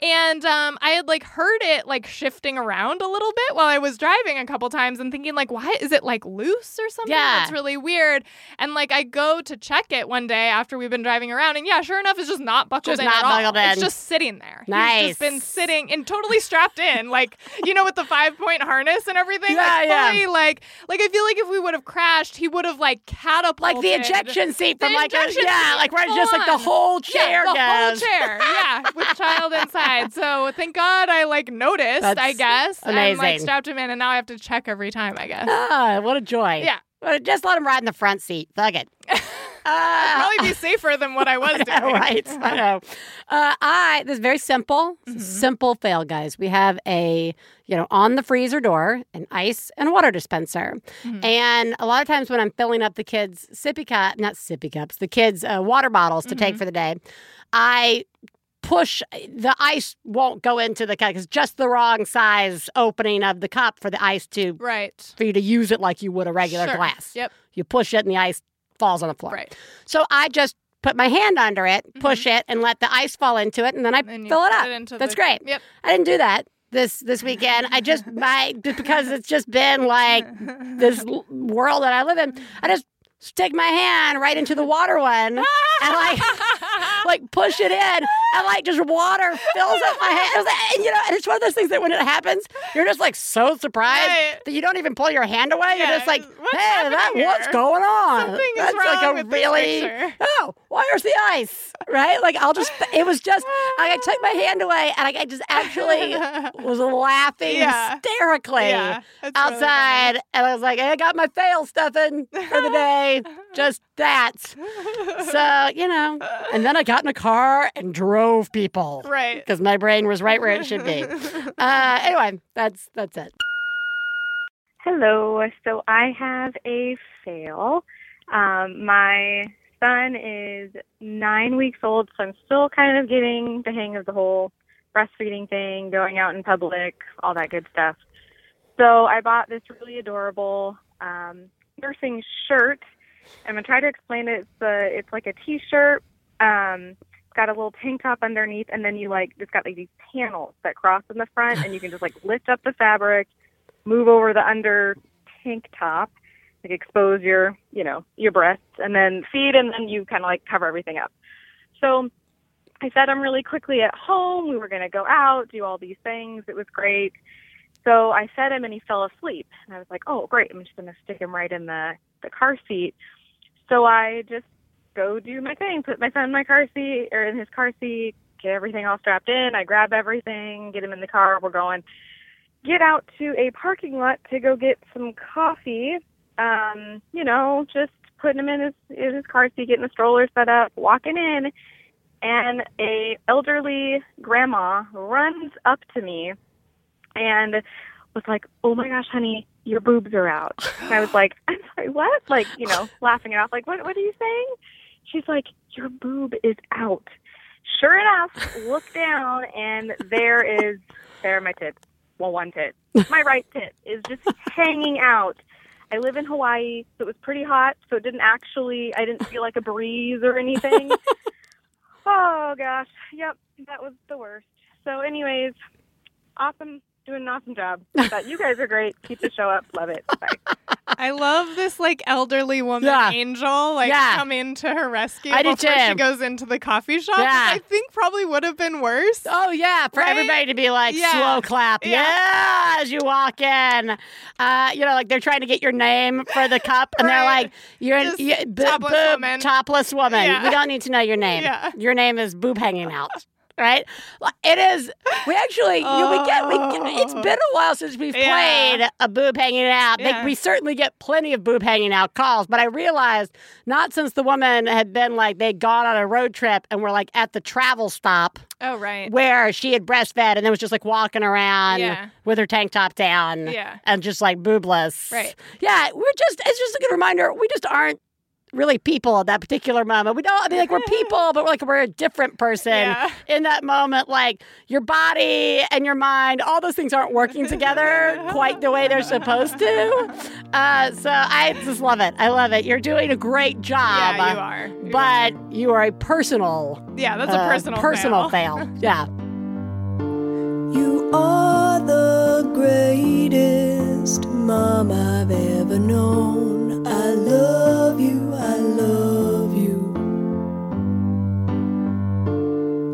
S2: And um, I had like heard it like shifting around a little bit while I was driving a couple times and thinking like, why is it like loose or something?
S1: Yeah.
S2: That's really weird. And like I go to check it one day after we've been driving around, and yeah, sure enough, it's just not buckled
S1: Just
S2: in
S1: not
S2: at all.
S1: buckled
S2: It's just sitting there.
S1: Nice.
S2: He's just been sitting and totally strapped in, like you know, with the five point harness and everything.
S1: Yeah,
S2: like,
S1: yeah.
S2: fully, like like I feel like if we would have crashed, he would have like catapulted
S1: Like the ejection seat
S2: The
S1: from like a, yeah,
S2: seat,
S1: like where it's
S2: full
S1: just like the whole chair
S2: yeah, the whole chair, yeah, with child inside. So thank God I like noticed,
S1: That's
S2: I guess, and like strapped him in, and now I have to check every time, I guess.
S1: Ah, what a joy.
S2: Yeah.
S1: Just let him ride in the front seat. Fuck it. Uh,
S2: Probably be safer than what I was doing.
S1: Yeah, right. I know. Uh, I this is very simple. A Simple fail, guys. We have a you know on the freezer door an ice and water dispenser, and a lot of times when I'm filling up the kids' sippy cup, not sippy cups, the kids' uh, water bottles to take for the day, I push the ice won't go into the cup because just the wrong size opening of the cup for the ice to
S2: Right.
S1: for you to use it like you would a regular
S2: Sure.
S1: glass.
S2: Yep.
S1: You push it and the ice falls on the floor.
S2: Right.
S1: So I just put my hand under it, push it, and let the ice fall into it, and then I
S2: And
S1: fill it up. That's
S2: the-
S1: great.
S2: Yep.
S1: I didn't do that this this weekend. I just my just because it's just been like this world that I live in. I just stick my hand right into the water one and like like push it in and like just water fills up my hand. Like- And you know, and it's one of those things that when it happens, you're just like so surprised
S2: Right.
S1: that you don't even pull your hand away.
S2: Yeah,
S1: you're just like,
S2: what's
S1: hey, that what's going on?
S2: Something is
S1: That's like a
S2: with
S1: really oh, where's the ice? Right? Like I'll just it was just I took my hand away and I, just actually was laughing
S2: Yeah.
S1: hysterically
S2: Yeah, that's really
S1: outside and I was like, hey, I got my fail stuffing for the day. just that. So, you know. And then I got in a car and drove people.
S2: Right.
S1: Because my brain was right where it should be. Uh, anyway, that's that's it.
S7: Hello. So I have a fail. Um, my son is nine weeks old, so I'm still kind of getting the hang of the whole breastfeeding thing, going out in public, all that good stuff. So I bought this really adorable um, nursing shirt. I'm gonna try to explain it. It's a, it's like a t-shirt. Um, it's got a little tank top underneath, and then you like it's got like these panels that cross in the front, and you can just like lift up the fabric move over the under tank top, like expose your, you know, your breasts, and then feed, and then you kind of like cover everything up. So I fed him really quickly at home. We were going to go out, do all these things. It was great. So I fed him, and he fell asleep. And I was like, oh, great. I'm just going to stick him right in the the car seat. So I just go do my thing, put my son in my car seat or in his car seat, get everything all strapped in. I grab everything, get him in the car. We're going get out to a parking lot to go get some coffee. Um, you know, just putting him in his in his car seat, getting the stroller set up, walking in, and a elderly grandma runs up to me and was like, "Oh my gosh, honey, your boobs are out." And I was like, "I'm sorry, what?" Like, you know, laughing it off, like, "What? What are you saying?" She's like, "Your boob is out." Sure enough, look down, and there is there are my tits. Well, one tit, my right tit, is just hanging out. I live in Hawaii, so it was pretty hot, so it didn't actually. I didn't feel like a breeze or anything. oh gosh, yep, that was the worst. So, anyways, awesome, doing an awesome job. But you guys are great. Keep the show up. Love it. Bye.
S2: I love this like elderly woman
S1: Yeah.
S2: angel like
S1: Yeah.
S2: come into her rescue
S1: I
S2: before she goes into the coffee shop.
S1: Yeah.
S2: I think probably would have been worse.
S1: Oh yeah, for
S2: Right?
S1: everybody to be like
S2: Yeah.
S1: slow clap,
S2: Yeah.
S1: as you walk in. Uh, you know, like they're trying to get your name for the cup, and they're like, "You're an you, boob,
S2: topless
S1: boob,
S2: woman.
S1: topless woman. We don't need to know your name.
S2: Yeah.
S1: Your name is boob hanging out." Right? It is. We actually, you know, we get, we get. It's oh. been a while since we've
S2: Yeah.
S1: played a boob hanging out. Like,
S2: Yeah.
S1: we certainly get plenty of boob hanging out calls, but I realized not since the woman had been like they'd gone on a road trip and were like at the travel stop
S2: Oh, right.
S1: where she had breastfed and then was just like walking around
S2: Yeah.
S1: with her tank top down
S2: Yeah.
S1: and just like boobless.
S2: Right.
S1: Yeah, we're just, it's just a good reminder. We just aren't really people at that particular moment. We don't, I mean, like we're people, but we're like we're a different person
S2: Yeah.
S1: in that moment. Like your body and your mind, all those things aren't working together quite the way they're supposed to. Uh, so I just love it. I love it. You're doing a great job.
S2: Yeah, you are. You
S1: But you are a personal,
S2: yeah, that's a
S1: uh,
S2: personal
S1: personal
S2: fail.
S1: fail. Yeah.
S8: You are the greatest mom I've ever known. I love you, I love you.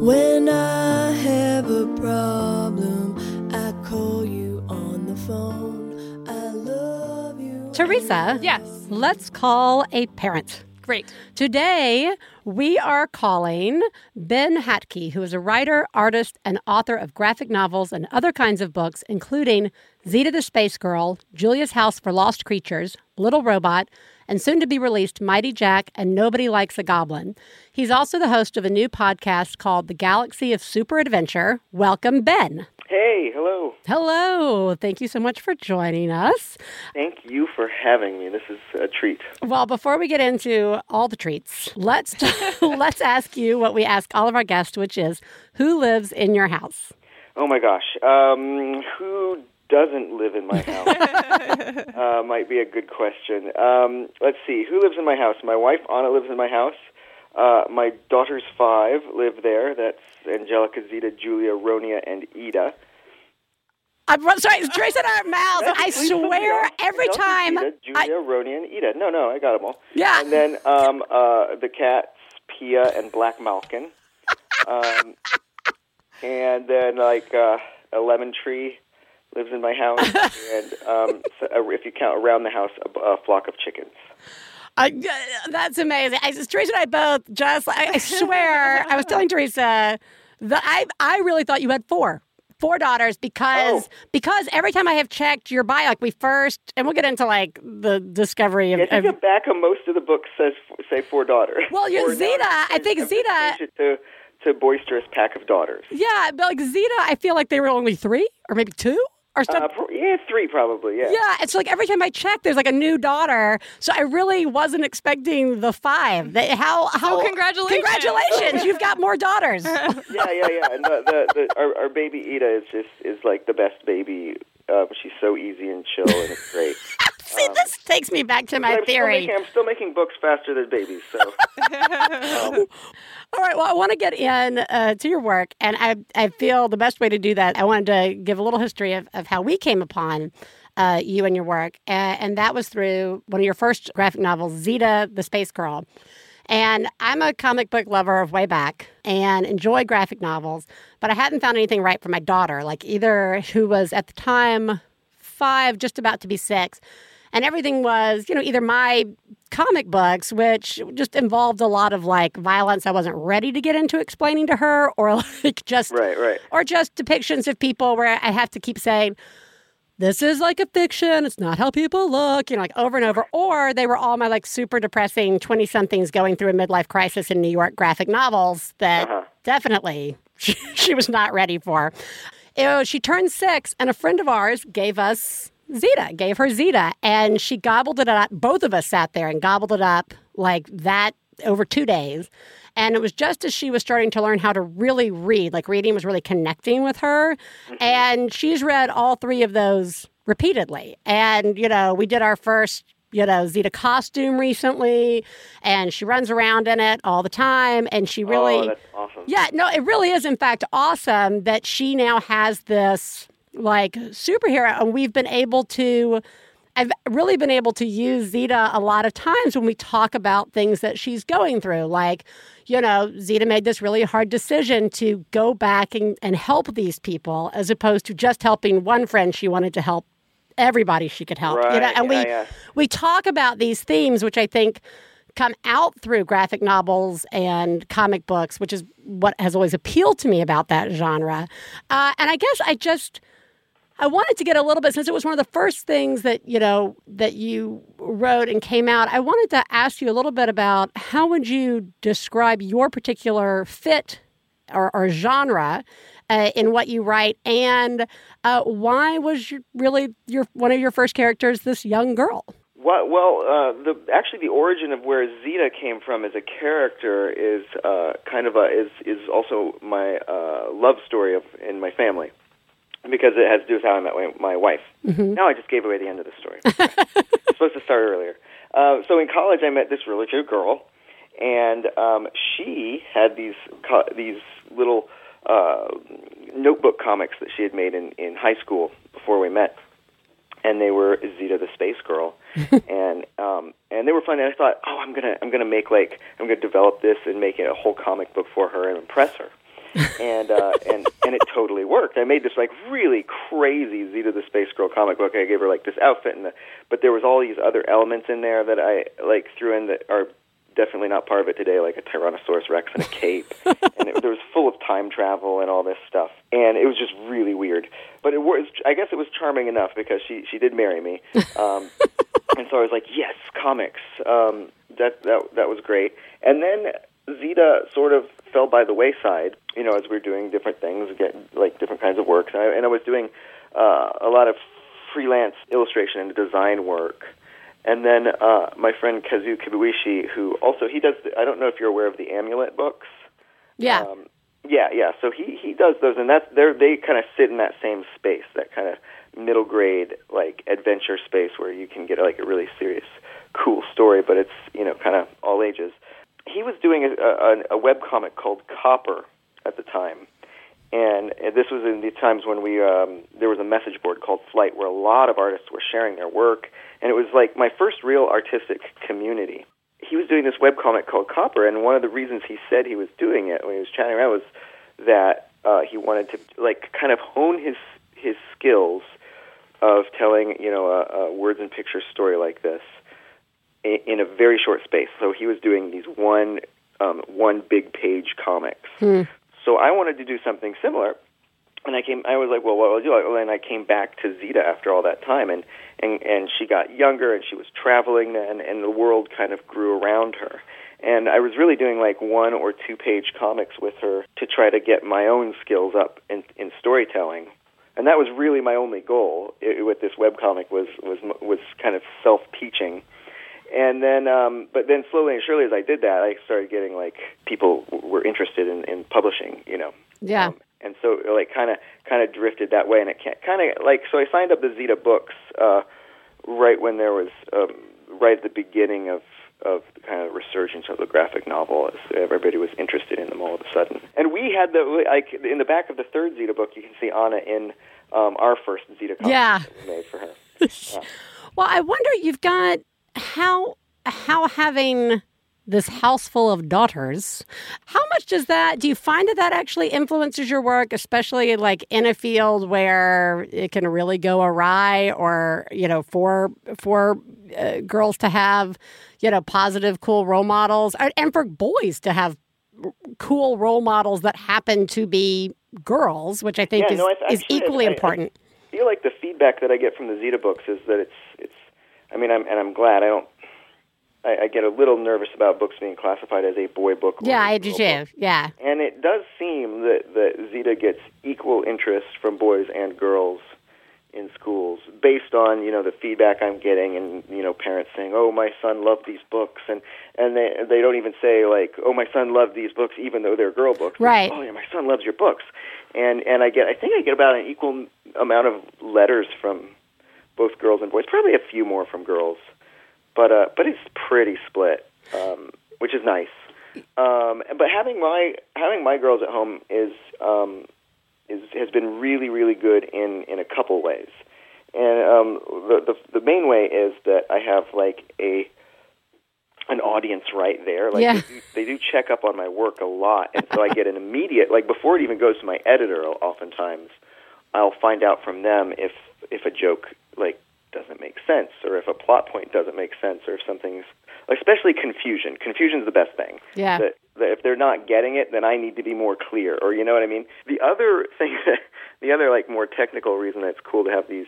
S8: When I have a problem, I call you on the phone. I love you.
S1: Theresa,
S2: Yes.
S1: let's call a parent.
S2: Great.
S1: Today, we are calling Ben Hatke, who is a writer, artist, and author of graphic novels and other kinds of books, including Zita the Space Girl, Julia's House for Lost Creatures, Little Robot, and soon to be released Mighty Jack and Nobody Likes a Goblin. He's also the host of a new podcast called The Galaxy of Super Adventure. Welcome, Ben.
S9: Hey, hello.
S1: Hello. Thank you so much for joining us.
S9: Thank you for having me. This is a treat.
S1: Well, before we get into all the treats, let's let's ask you what we ask all of our guests, which is who lives in your house?
S9: Oh my gosh. Um, who doesn't live in my house? uh, might be a good question. Um, let's see. Who lives in my house? My wife, Anna, lives in my house. Uh, my daughters, five, live there. That's Angelica, Zeta, Julia, Ronia, and Ida.
S1: I'm sorry, it's Trace in our mouths. I swear
S9: put me on.
S1: every
S9: Angelica,
S1: time.
S9: Zeta,
S1: I,
S9: Julia, Ronia, and Ida. No, no, I got them all.
S1: Yeah.
S9: And then um, uh, the cats, Pia and Black Malkin. Um, and then like uh, a lemon tree lives in my house, and um, so, uh, if you count around the house, a, a flock of chickens.
S1: I- uh, that's amazing. I, Theresa and I both just. I, I swear, I was telling Theresa that I I really thought you had four. Four daughters because
S9: Oh.
S1: because every time I have checked your bio, like we first, and we'll get into like the discovery of,
S9: I think
S1: of
S9: the back of most of the books says say four daughters.
S1: Well, your Zita,
S9: I've
S1: I think
S9: I've Zita- to to boisterous pack of daughters.
S1: Yeah, but like Zita, I feel like they were only three or maybe two or something.
S9: Uh, pro- yeah, three probably. Yeah.
S1: yeah, it's like every time I check, there's like a new daughter. So I really wasn't expecting the five. They, how? How?
S2: Oh, congratulations.
S1: Congratulations! You've got more daughters.
S9: yeah, yeah, yeah. And the, the, the our, our baby Ida is just is like the best baby. Uh, she's so easy and chill, and it's great.
S1: See, this takes me back to my
S9: I'm still,
S1: theory.
S9: making, I'm still making books faster than babies. So um,
S1: All right. Well, I want to get in uh, to your work, and I I feel the best way to do that. I wanted to give a little history of, of how we came upon uh, you and your work, and, and that was through one of your first graphic novels, Zita the Space Girl. And I'm a comic book lover of way back and enjoy graphic novels, but I hadn't found anything right for my daughter, like either who was at the time five, just about to be six. And everything was, you know, either my comic books, which just involved a lot of like violence I wasn't ready to get into explaining to her, or like just,
S9: right, right.
S1: or just depictions of people where I have to keep saying, this is like a fiction. It's not how people look, you know, like over and over. Or they were all my like super depressing 20 somethings going through a midlife crisis in New York graphic novels that
S9: Uh-huh.
S1: definitely she, she was not ready for. Know, she turned six, and a friend of ours gave us Zita, gave her Zita, and she gobbled it up. Both of us sat there and gobbled it up like that over two days. And it was just as she was starting to learn how to really read, like reading was really connecting with her. Mm-hmm. And she's read all three of those repeatedly. And, you know, we did our first, you know, Zita costume recently, and she runs around in it all the time. And she oh, really.
S9: oh, that's awesome.
S1: Yeah, no, it really is, in fact, awesome that she now has this like superhero, and we've been able to. I've really been able to use Zita a lot of times when we talk about things that she's going through. Like, you know, Zita made this really hard decision to go back and, and help these people as opposed to just helping one friend she wanted to help everybody she could help. you know, and
S9: yeah,
S1: we
S9: yeah.
S1: we talk about these themes, which I think come out through graphic novels and comic books, which is what has always appealed to me about that genre. Uh, and I guess I just I wanted to get a little bit since it was one of the first things that you know that you wrote and came out. I wanted to ask you a little bit about how would you describe your particular fit or, or genre uh, in what you write, and uh, why was really your one of your first characters this young girl?
S9: Well, well uh, the actually the origin of where Zita came from as a character is uh, kind of a is is also my uh, love story of in my family because it has to do with how I met my, wife.
S1: Mm-hmm.
S9: Now I just gave away the end of the story. supposed to start earlier. Uh, so in college, I met this really cute girl, and um, she had these co- these little uh, notebook comics that she had made in in high school before we met, and they were Zita the Space Girl, and um, and they were fun. And I thought, oh, I'm gonna I'm gonna make like I'm gonna develop this and make it a whole comic book for her and impress her and uh, and and it totally worked. I made this like really crazy Zita the Space Girl comic book. I gave her like this outfit, and the, but there was all these other elements in there that I like threw in that are definitely not part of it today, like a Tyrannosaurus Rex and a cape, and it, there was full of time travel and all this stuff, and it was just really weird. But it was, I guess, it was charming enough because she she did marry me, um, and so I was like, yes, comics. Um, that that that was great, and then Zita sort of fell by the wayside, you know, as we were doing different things, get like different kinds of work, and I, and I was doing uh, a lot of freelance illustration and design work. And then uh, my friend Kazu Kibuishi, who also he does. The, I don't know if you're aware of the Amulet books.
S1: Yeah.
S9: Um, yeah, yeah. So he he does those, and that's they they kind of sit in that same space, that kind of middle grade like adventure space where you can get like a really serious, cool story, but it's you know kind of all ages he was doing a, a, a web comic called Copper at the time, and this was in the times when we um, there was a message board called Flight where a lot of artists were sharing their work, and it was like my first real artistic community. He was doing this web comic called Copper, and one of the reasons he said he was doing it when he was chatting around was that uh, he wanted to like kind of hone his his skills of telling you know a, a words and pictures story like this in a very short space. So he was doing these one um, one big page comics.
S1: Hmm.
S9: So I wanted to do something similar, and I came. I was like, well, what will I do? Well, and I came back to Zita after all that time, and and and she got younger, and she was traveling then, and the world kind of grew around her. And I was really doing like one or two page comics with her to try to get my own skills up in, in storytelling and that was really my only goal it, with this web comic was was was kind of self teaching and then um but then slowly and surely as i did that i started getting like people w- were interested in in publishing you know
S1: Yeah.
S9: um, and so it, like kind of kind of drifted that way and it kind of like so i signed up the zita books uh right when there was um right at the beginning of of the kind of resurgence of the graphic novel as everybody was interested in them all of a sudden and we had the like in the back of the third zita book you can see anna in um our first zita comic
S1: Yeah.
S9: that we made for her
S1: Well, I wonder you've got how how having this house full of daughters how much does that do you find that that actually influences your work especially like in a field where it can really go awry or you know for for uh, girls to have you know positive cool role models and- for boys to have cool role models that happen to be girls which i think
S9: Yeah,
S1: is,
S9: no, I-
S1: is
S9: actually,
S1: equally
S9: I- I-
S1: important
S9: I feel like the feedback that I get from the Zita books is that it's. I mean, I'm and I'm glad. I don't. I, I get a little nervous about books being classified as a boy book. or
S1: yeah i do too yeah.
S9: And it does seem that that Zita gets equal interest from boys and girls in schools based on you know the feedback I'm getting and you know parents saying oh my son loved these books and and they they don't even say like oh my son loved these books even though they're girl books
S1: Right.
S9: oh yeah my son loves your books and and I get I think I get about an equal amount of letters from both girls and boys. Probably a few more from girls. But uh but it's pretty split um which is nice. Um but having my having my girls at home is um is has been really really good in in a couple ways. And um the the, the main way is that I have like a an audience right there. Like
S1: Yeah.
S9: they, do, they do check up on my work a lot. And so I get an immediate like before it even goes to my editor oftentimes I'll find out from them if if a joke like doesn't make sense or if a plot point doesn't make sense or if something's especially confusion. Confusion's the best thing.
S1: Yeah.
S9: That, that if they're not getting it, then I need to be more clear, or you know what I mean. The other thing, the other like more technical reason that it's cool to have these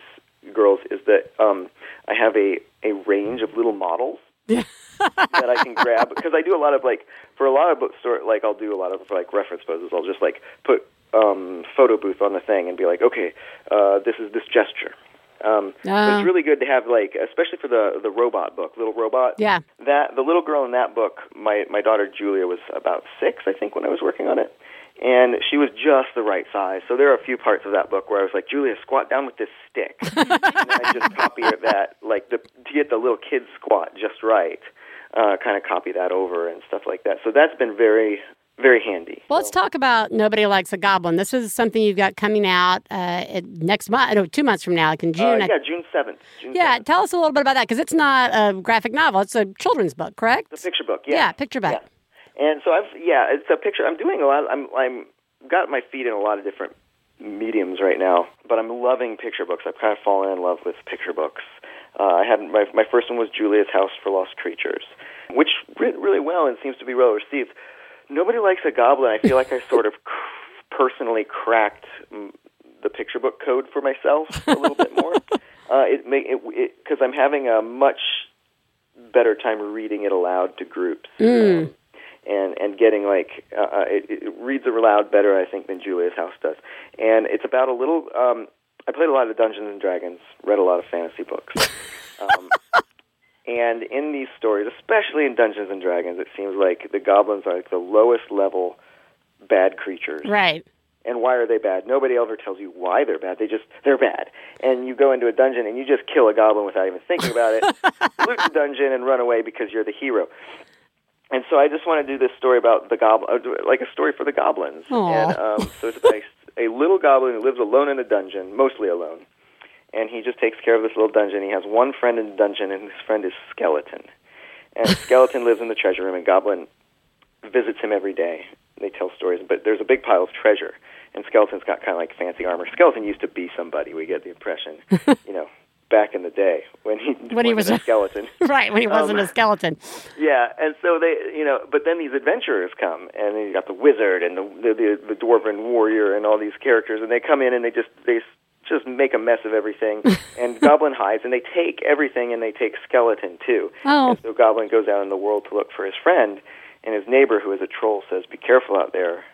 S9: girls is that um, I have a a range of little models that I can grab because I do a lot of like for a lot of bookstore like I'll do a lot of like reference poses. I'll just like put um, photo booth on the thing and be like, okay, uh, this is this gesture. Um,
S1: Ah.
S9: it's really good to have like, especially for the the robot book, little robot.
S1: Yeah.
S9: That the little girl in that book, my my daughter Julia was about six, I think, when I was working on it, and she was just the right size. So there are a few parts of that book where I was like, Julia, squat down with this stick, and I just copy that, like the to get the little kid squat just right, uh, kind of copy that over and stuff like that. So that's been very very handy.
S1: Well, let's talk about Nobody Likes a Goblin. This is something you've got coming out uh, next month, no, two months from now, like in June.
S9: Uh, yeah, June seventh. June
S1: Yeah,
S9: 7th.
S1: tell us a little bit about that because it's not a graphic novel; it's a children's book, correct?
S9: The picture book. Yeah.
S1: Yeah, picture book.
S9: Yeah. And so I've yeah, it's a picture. I'm doing a lot. I'm I'm got my feet in a lot of different mediums right now, but I'm loving picture books. I've kind of fallen in love with picture books. Uh, I had my my first one was Julia's House for Lost Creatures, which read really well and seems to be well received. Nobody likes a goblin. I feel like I sort of cr- personally cracked mm, the picture book code for myself a little bit more. Uh, it may it because I'm having a much better time reading it aloud to groups. Um, and and getting like uh, uh, it, it reads aloud better, I think, than Julia's House does. And it's about a little. Um, I played a lot of Dungeons and Dragons, read a lot of fantasy books, um, and in these stories, especially in Dungeons and Dragons, it seems like the goblins are like the lowest level bad creatures.
S1: Right.
S9: And why are they bad? Nobody ever tells you why they're bad. They just they're bad. And you go into a dungeon and you just kill a goblin without even thinking about it. loot the dungeon and run away because you're the hero. And so I just want to do this story about the goblin, uh, like a story for the goblins. And um, so it's about a, a little goblin who lives alone in a dungeon, mostly alone. And he just takes care of this little dungeon. He has one friend in the dungeon, and his friend is Skeleton. And Skeleton lives in the treasure room, and Goblin visits him every day. They tell stories, but there's a big pile of treasure, and Skeleton's got kind of like fancy armor. Skeleton used to be somebody. We get the impression, you know, back in the day when he
S1: When he was
S9: a skeleton.
S1: right when he wasn't
S9: Um,
S1: a skeleton.
S9: Yeah, and so they, you know, but then these adventurers come, and then you got the wizard and the the, the the dwarven warrior and all these characters, and they come in and they just they just make a mess of everything. and Goblin hides, and they take everything, and they take skeleton too.
S1: Oh.
S9: And so Goblin goes out in the world to look for his friend, and his neighbor, who is a troll, says, "Be careful out there.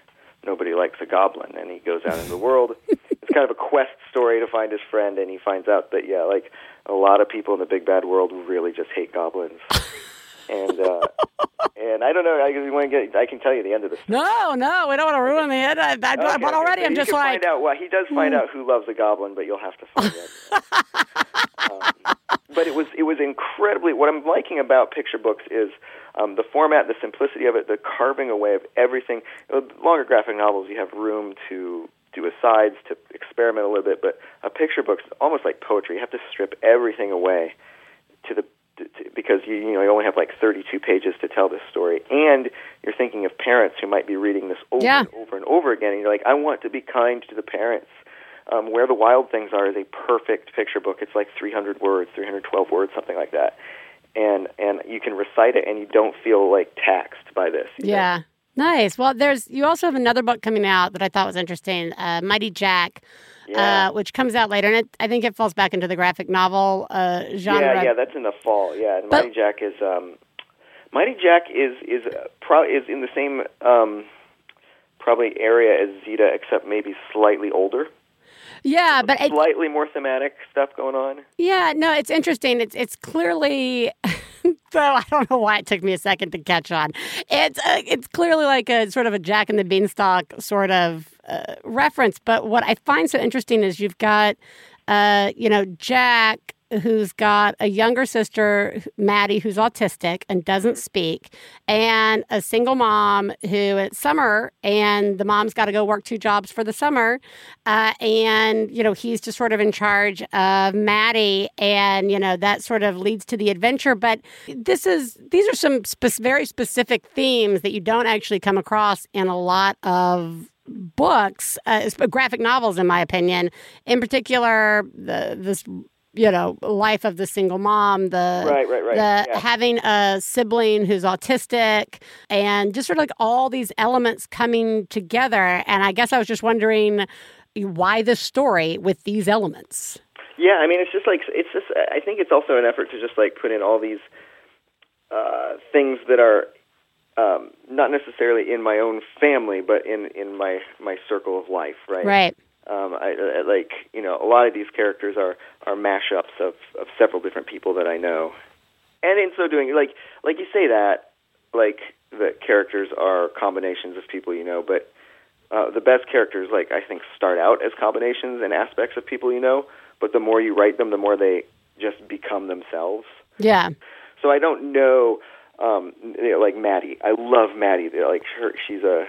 S9: Nobody likes a goblin." And he goes out in the world. it's kind of a quest story to find his friend, and he finds out that yeah, like a lot of people in the big bad world really just hate goblins. and uh, and I don't know. I, want to get, I can tell you the end of the story.
S1: No, no, we don't want to ruin the end. I, I,
S9: Okay,
S1: but
S9: okay,
S1: already
S9: so
S1: I'm just like,
S9: find out. Well, he does find out who loves a goblin, but you'll have to find out. um, but it was it was incredibly. What I'm liking about picture books is um, the format, the simplicity of it, the carving away of everything. You longer graphic novels, you have room to do asides, to experiment a little bit, but a picture book's almost like poetry. You have to strip everything away to the to, to, because you you know you only have like 32 pages to tell this story, and you're thinking of parents who might be reading this over
S1: Yeah.
S9: and over and over again, and you're like, I want to be kind to the parents. Um, Where the Wild Things Are is a perfect picture book. It's like 300 words, 312 words, something like that, and and you can recite it, and you don't feel like taxed by this. you know?
S1: yeah, nice. Well, there's you also have another book coming out that I thought was interesting, uh, Mighty Jack.
S9: Yeah.
S1: Uh, which comes out later, and it, I think it falls back into the graphic novel uh, genre.
S9: Yeah, yeah, that's in the fall. Yeah, and
S1: But-
S9: Mighty Jack is um, Mighty Jack is is uh, pro- is in the same um, probably area as Zeta, except maybe slightly older.
S1: Yeah, but
S9: slightly more thematic stuff going on.
S1: Yeah, no, it's interesting. It's it's clearly, though I don't know why it took me a second to catch on. It's uh, it's clearly like a sort of a Jack and the Beanstalk sort of uh, reference. But what I find so interesting is you've got, uh, you know, Jack who's got a younger sister, Maddie, who's autistic and doesn't speak, and a single mom who it's summer and the mom's got to go work two jobs for the summer. Uh, and, you know, he's just sort of in charge of Maddie. And, you know, that sort of leads to the adventure. But this is, these are some very specific themes that you don't actually come across in a lot of books, uh, graphic novels, in my opinion. In particular, the, this you know life of the single mom the
S9: Right, right, right.
S1: the
S9: Yeah.
S1: having a sibling who's autistic and just sort of like all these elements coming together and i guess i was just wondering why this story with these elements
S9: Yeah, I mean, it's just like it's just. I think it's also an effort to just like put in all these uh, things that are um, not necessarily in my own family, but in in my my circle of life, right?
S1: right
S9: Um, I, I like you know a lot of these characters are are mashups of of several different people that I know, and in so doing, like like you say that like the characters are combinations of people you know, but uh, the best characters like I think start out as combinations and aspects of people you know, but the more you write them, the more they just become themselves.
S1: yeah
S9: So I don't know, um, you know, like Maddie. I love Maddie. They're Like her, she's a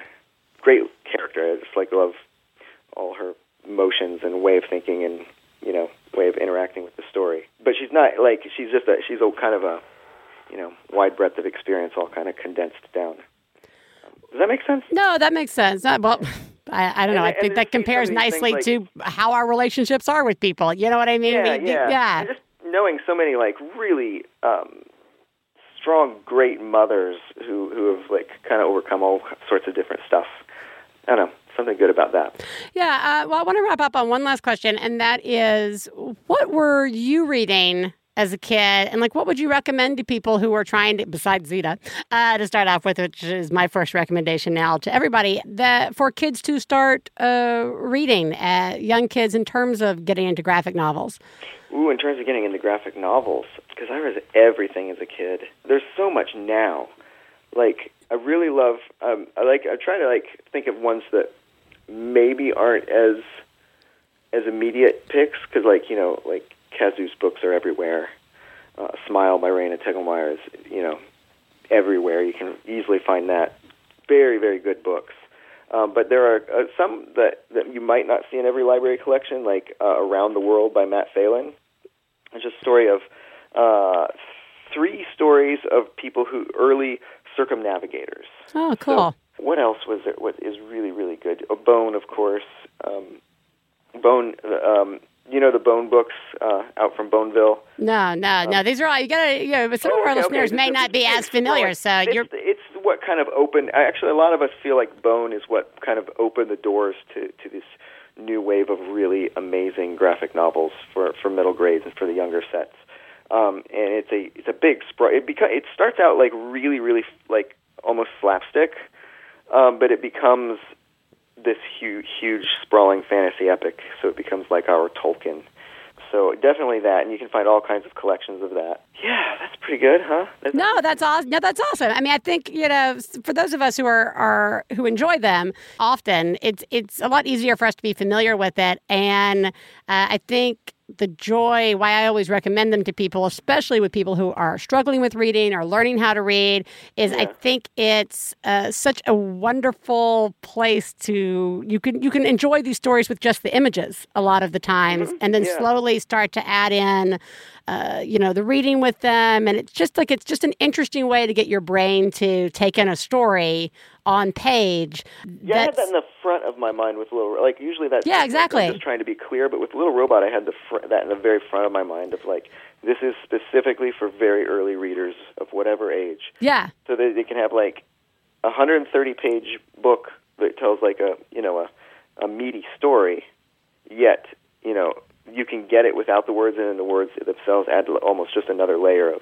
S9: great character. I just like love all her motions and way of thinking and you know way of interacting with the story. But she's not like she's just a she's a kind of a you know wide breadth of experience all kind of condensed down. Does that make sense?
S1: no that makes sense Uh, well I, I don't know.
S9: And-
S1: I think that compares nicely
S9: things
S1: to how our relationships are with people. You know what I mean?
S9: Yeah,
S1: We-
S9: yeah.
S1: yeah.
S9: Just knowing so many like really um, strong, great mothers who who have like kind of overcome all sorts of different stuff. I don't know something good about that.
S1: Yeah. Uh, well, I want to wrap up on one last question, and that is what were you reading as a kid? And like, what would you recommend to people who are trying to, besides Zita, uh, to start off with, which is my first recommendation now to everybody, that for kids to start uh, reading, uh, young kids, in terms of getting into graphic novels?
S9: Ooh, in terms of getting into graphic novels, because I read everything as a kid. There's so much now. Like I really love. Um, I like. I try to like think of ones that maybe aren't as as immediate picks, because like you know, like Kazu's books are everywhere. Uh, Smile by Raina Telgemeier is you know everywhere. You can easily find that. Very very good books. Um, but there are uh, some that, that you might not see in every library collection, like uh, Around the World by Matt Phelan. It's a story of uh, three stories of people who early circumnavigators.
S1: Oh, cool.
S9: What else was there? What is really really good? A Bone, of course. Um, Bone. Um, you know the Bone books uh, out from Boneville.
S1: no, no, no. These are all you gotta. You know, some
S9: Oh,
S1: of our
S9: okay, okay.
S1: listeners may
S9: This-
S1: not be as familiar, so
S9: it's,
S1: you're.
S9: it's what kind of opened. Actually, a lot of us feel like Bone is what kind of opened the doors to to this new wave of really amazing graphic novels for for middle grades and for the younger sets. Um, and it's a it's a big spr- it beca- it starts out like really really like almost slapstick, um, but it becomes this huge huge sprawling fantasy epic. So it becomes like our Tolkien. So definitely that, and you can find all kinds of collections of that. Yeah, that's pretty good, huh? That's
S1: No, that's awesome. No, that's awesome. I mean, I think you know, for those of us who are, are who enjoy them, often it's it's a lot easier for us to be familiar with it, and uh, I think the joy why I always recommend them to people, especially with people who are struggling with reading or learning how to read, is I think it's uh, such a wonderful place to you can you can enjoy these stories with just the images a lot of the times, and then
S10: Yeah.
S1: slowly start to add in uh, you know, the reading with them. And it's just like, it's just an interesting way to get your brain to take in a story on page.
S9: Yeah, I had that in the front of my mind with little like usually that's
S1: Yeah, exactly.
S9: I'm just trying to be clear, but with little robot, I had the fr- that in the very front of my mind of like this is specifically for very early readers of whatever age,
S1: yeah.
S9: so that they can have like a 130 page book that tells like a you know a a meaty story, yet you know you can get it without the words, and then the words themselves add almost just another layer of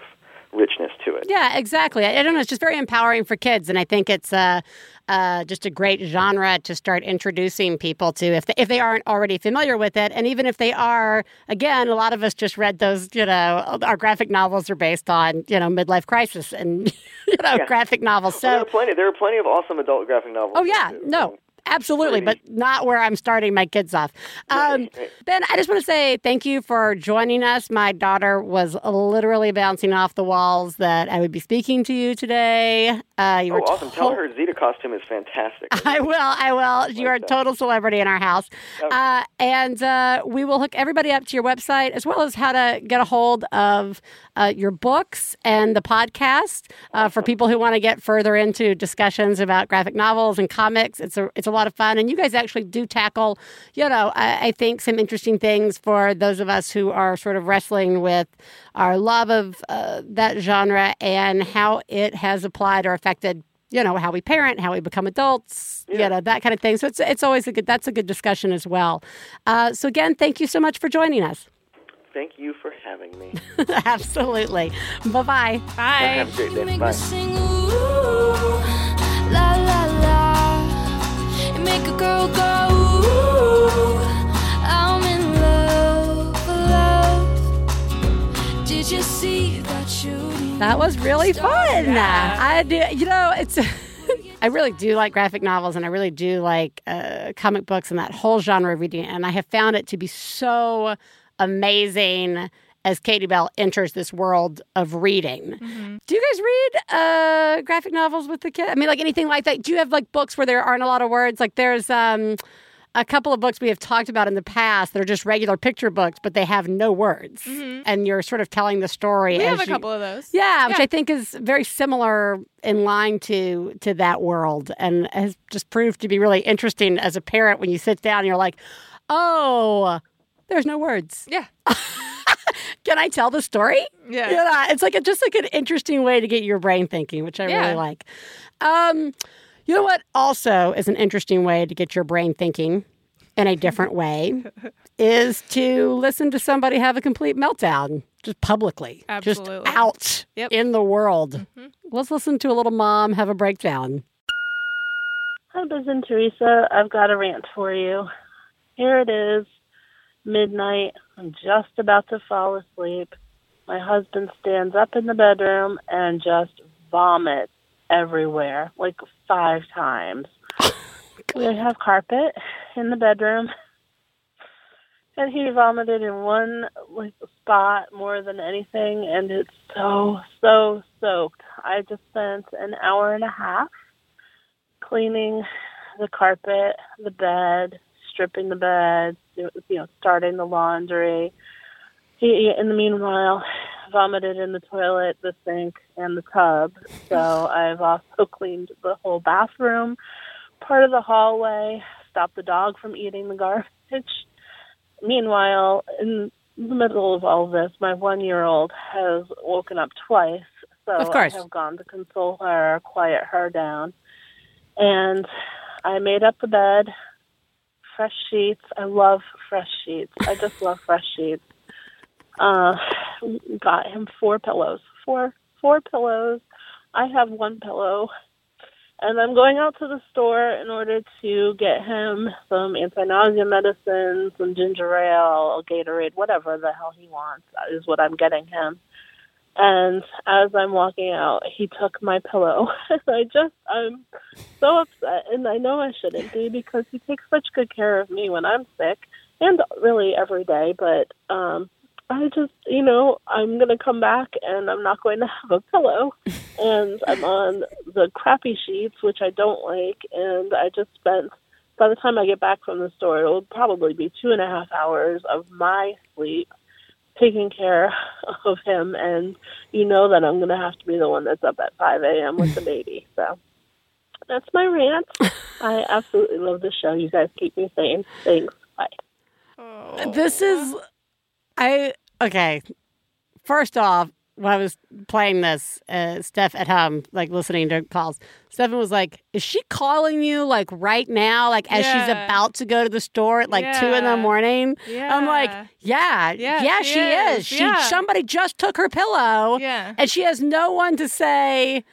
S9: richness to it.
S1: Yeah, exactly. I, I don't know. It's just very empowering for kids, and I think it's uh, uh, just a great genre to start introducing people to if they, if they aren't already familiar with it, and even if they are. Again, a lot of us just read those. You know, our graphic novels are based on you know midlife crisis and you know
S9: Yeah.
S1: graphic novels.
S9: Well, there are plenty. There are plenty of awesome adult graphic novels.
S1: oh yeah, no. Absolutely, but not where I'm starting my kids off. Um, ben, I just want to say thank you for joining us. My daughter was literally bouncing off the walls that I would be speaking to you today. Uh, you
S9: Oh,
S1: were
S9: awesome!
S1: to-
S9: Tell her Zita costume is fantastic.
S1: I will. I will. You are a total celebrity in our house. Uh, and uh, we will hook everybody up to your website as well as how to get a hold of uh, your books and the podcast uh, for people who want to get further into discussions about graphic novels and comics. It's a, it's a lot of fun. And you guys actually do tackle, you know, I, I think some interesting things for those of us who are sort of wrestling with our love of uh, that genre and how it has applied or affected you know how we parent how we become adults you know that kind of thing so it's it's always a good that's a good discussion as well uh, so again thank you so much for joining us
S9: Thank you for having me.
S1: absolutely bye-bye
S2: Bye.
S9: Have a great day.
S8: make
S9: Bye.
S8: me sing ooh, la la la. You make a girl go ooh, Did you see that shooting?
S1: that was really fun
S2: Yeah.
S1: i do you know it's I really do like graphic novels and I really do like uh, comic books and that whole genre of reading. And I have found it to be so amazing as Katie Bell enters this world of reading. Do you guys read uh, graphic novels with the kid? I mean, like anything like that? Do you have like books where there aren't a lot of words? Like there's um, a couple of books we have talked about in the past that are just regular picture books, but they have no words. And you're sort of telling the story.
S2: We have a
S1: you-
S2: couple of those.
S1: yeah, which
S2: Yeah.
S1: I think is very similar in line to to that world, and has just proved to be really interesting as a parent when you sit down and you're like, "Oh, there's no words.
S2: Yeah.
S1: Can I tell the story?"
S2: Yeah.
S1: You know, it's like a, just like an interesting way to get your brain thinking, which I
S2: Yeah.
S1: really like. Um, you know what? Also, is an interesting way to get your brain thinking in a different way is to listen to somebody have a complete meltdown just publicly,
S2: Absolutely.
S1: just out
S2: Yep.
S1: in the world. Mm-hmm. Let's listen to a little mom have a breakdown.
S10: Hi, Biz and Theresa. I've got a rant for you. Here it is, midnight. I'm just about to fall asleep. My husband stands up in the bedroom and just vomits everywhere, like five times. we have carpet in the bedroom. And he vomited in one like spot more than anything, and it's so so soaked. I just spent an hour and a half cleaning the carpet, the bed, stripping the bed, you know, starting the laundry. He, in the meanwhile, vomited in the toilet, the sink, and the tub. So I've also cleaned the whole bathroom, part of the hallway, stopped the dog from eating the garbage. Meanwhile, in the middle of all this, my one-year-old has woken up twice. So
S1: Of course.
S10: I have gone to console her, quiet her down and I made up the bed, fresh sheets. I love fresh sheets. I just love fresh sheets. Uh, got him four pillows. Four four pillows. I have one pillow, and I'm going out to the store in order to get him some anti-nausea medicine, some ginger ale, Gatorade, whatever the hell he wants. That is what I'm getting him. And as I'm walking out, he took my pillow. I just, I'm so upset. And I know I shouldn't be because he takes such good care of me when I'm sick and really every day. But um, I just, you know, I'm going to come back and I'm not going to have a pillow. and I'm on the crappy sheets, which I don't like. And I just spent, by the time I get back from the store, it'll probably be two and a half hours of my sleep taking care of him and you know that I'm gonna have to be the one that's up at five AM with the baby. So that's my rant. I absolutely love the show. You guys keep me sane. Thanks. Bye.
S1: Oh, this is, I, okay. First off, when I was playing this, uh, Steph at home, like listening to calls, Stefan was like, Is she calling you like right now? Like as she's about to go to the store at like two in the
S2: Yeah.
S1: morning? I'm like,
S2: Yeah.
S1: Yeah,
S2: Yeah,
S1: she,
S2: she
S1: is.
S2: is.
S1: She
S2: Yeah.
S1: somebody just took her pillow
S2: Yeah.
S1: and she has no one to say,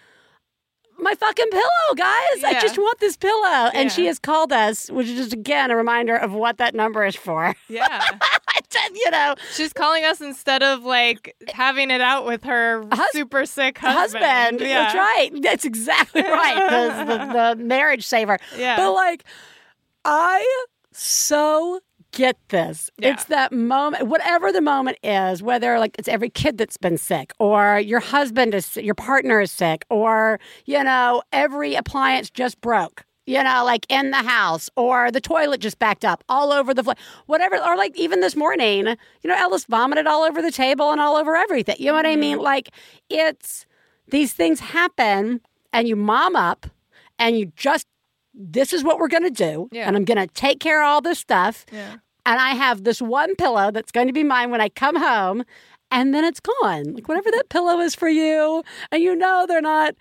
S1: my fucking pillow, guys. I just want this pillow. And she has called us, which is just again a reminder of what that number is for.
S2: Yeah.
S1: you know,
S2: She's calling us instead of like having it out with her
S1: Hus-
S2: super sick husband.
S1: husband.
S2: Yeah.
S1: That's right. That's exactly right. the, the, the marriage saver.
S2: Yeah.
S1: But like, I so get this.
S2: Yeah.
S1: It's that moment, whatever the moment is, whether like it's every kid that's been sick, or your husband is, your partner is sick, or, you know, every appliance just broke. You know, like in the house, or the toilet just backed up all over the floor, whatever. Or like even this morning, you know, Ellis vomited all over the table and all over everything. You know what I mean? Mm-hmm. Like it's these things happen, and you mom up, and you just this is what we're going to do.
S2: Yeah.
S1: And I'm going to take care of all this stuff.
S2: Yeah.
S1: And I have this one pillow that's going to be mine when I come home. And then it's gone. Like whatever that pillow is for you. And you know they're not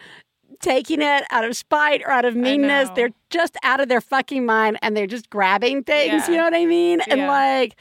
S1: taking it out of spite or out of meanness. They're just out of their fucking mind and they're just grabbing things.
S2: Yeah.
S1: You know what I mean? And
S2: Yeah.
S1: like,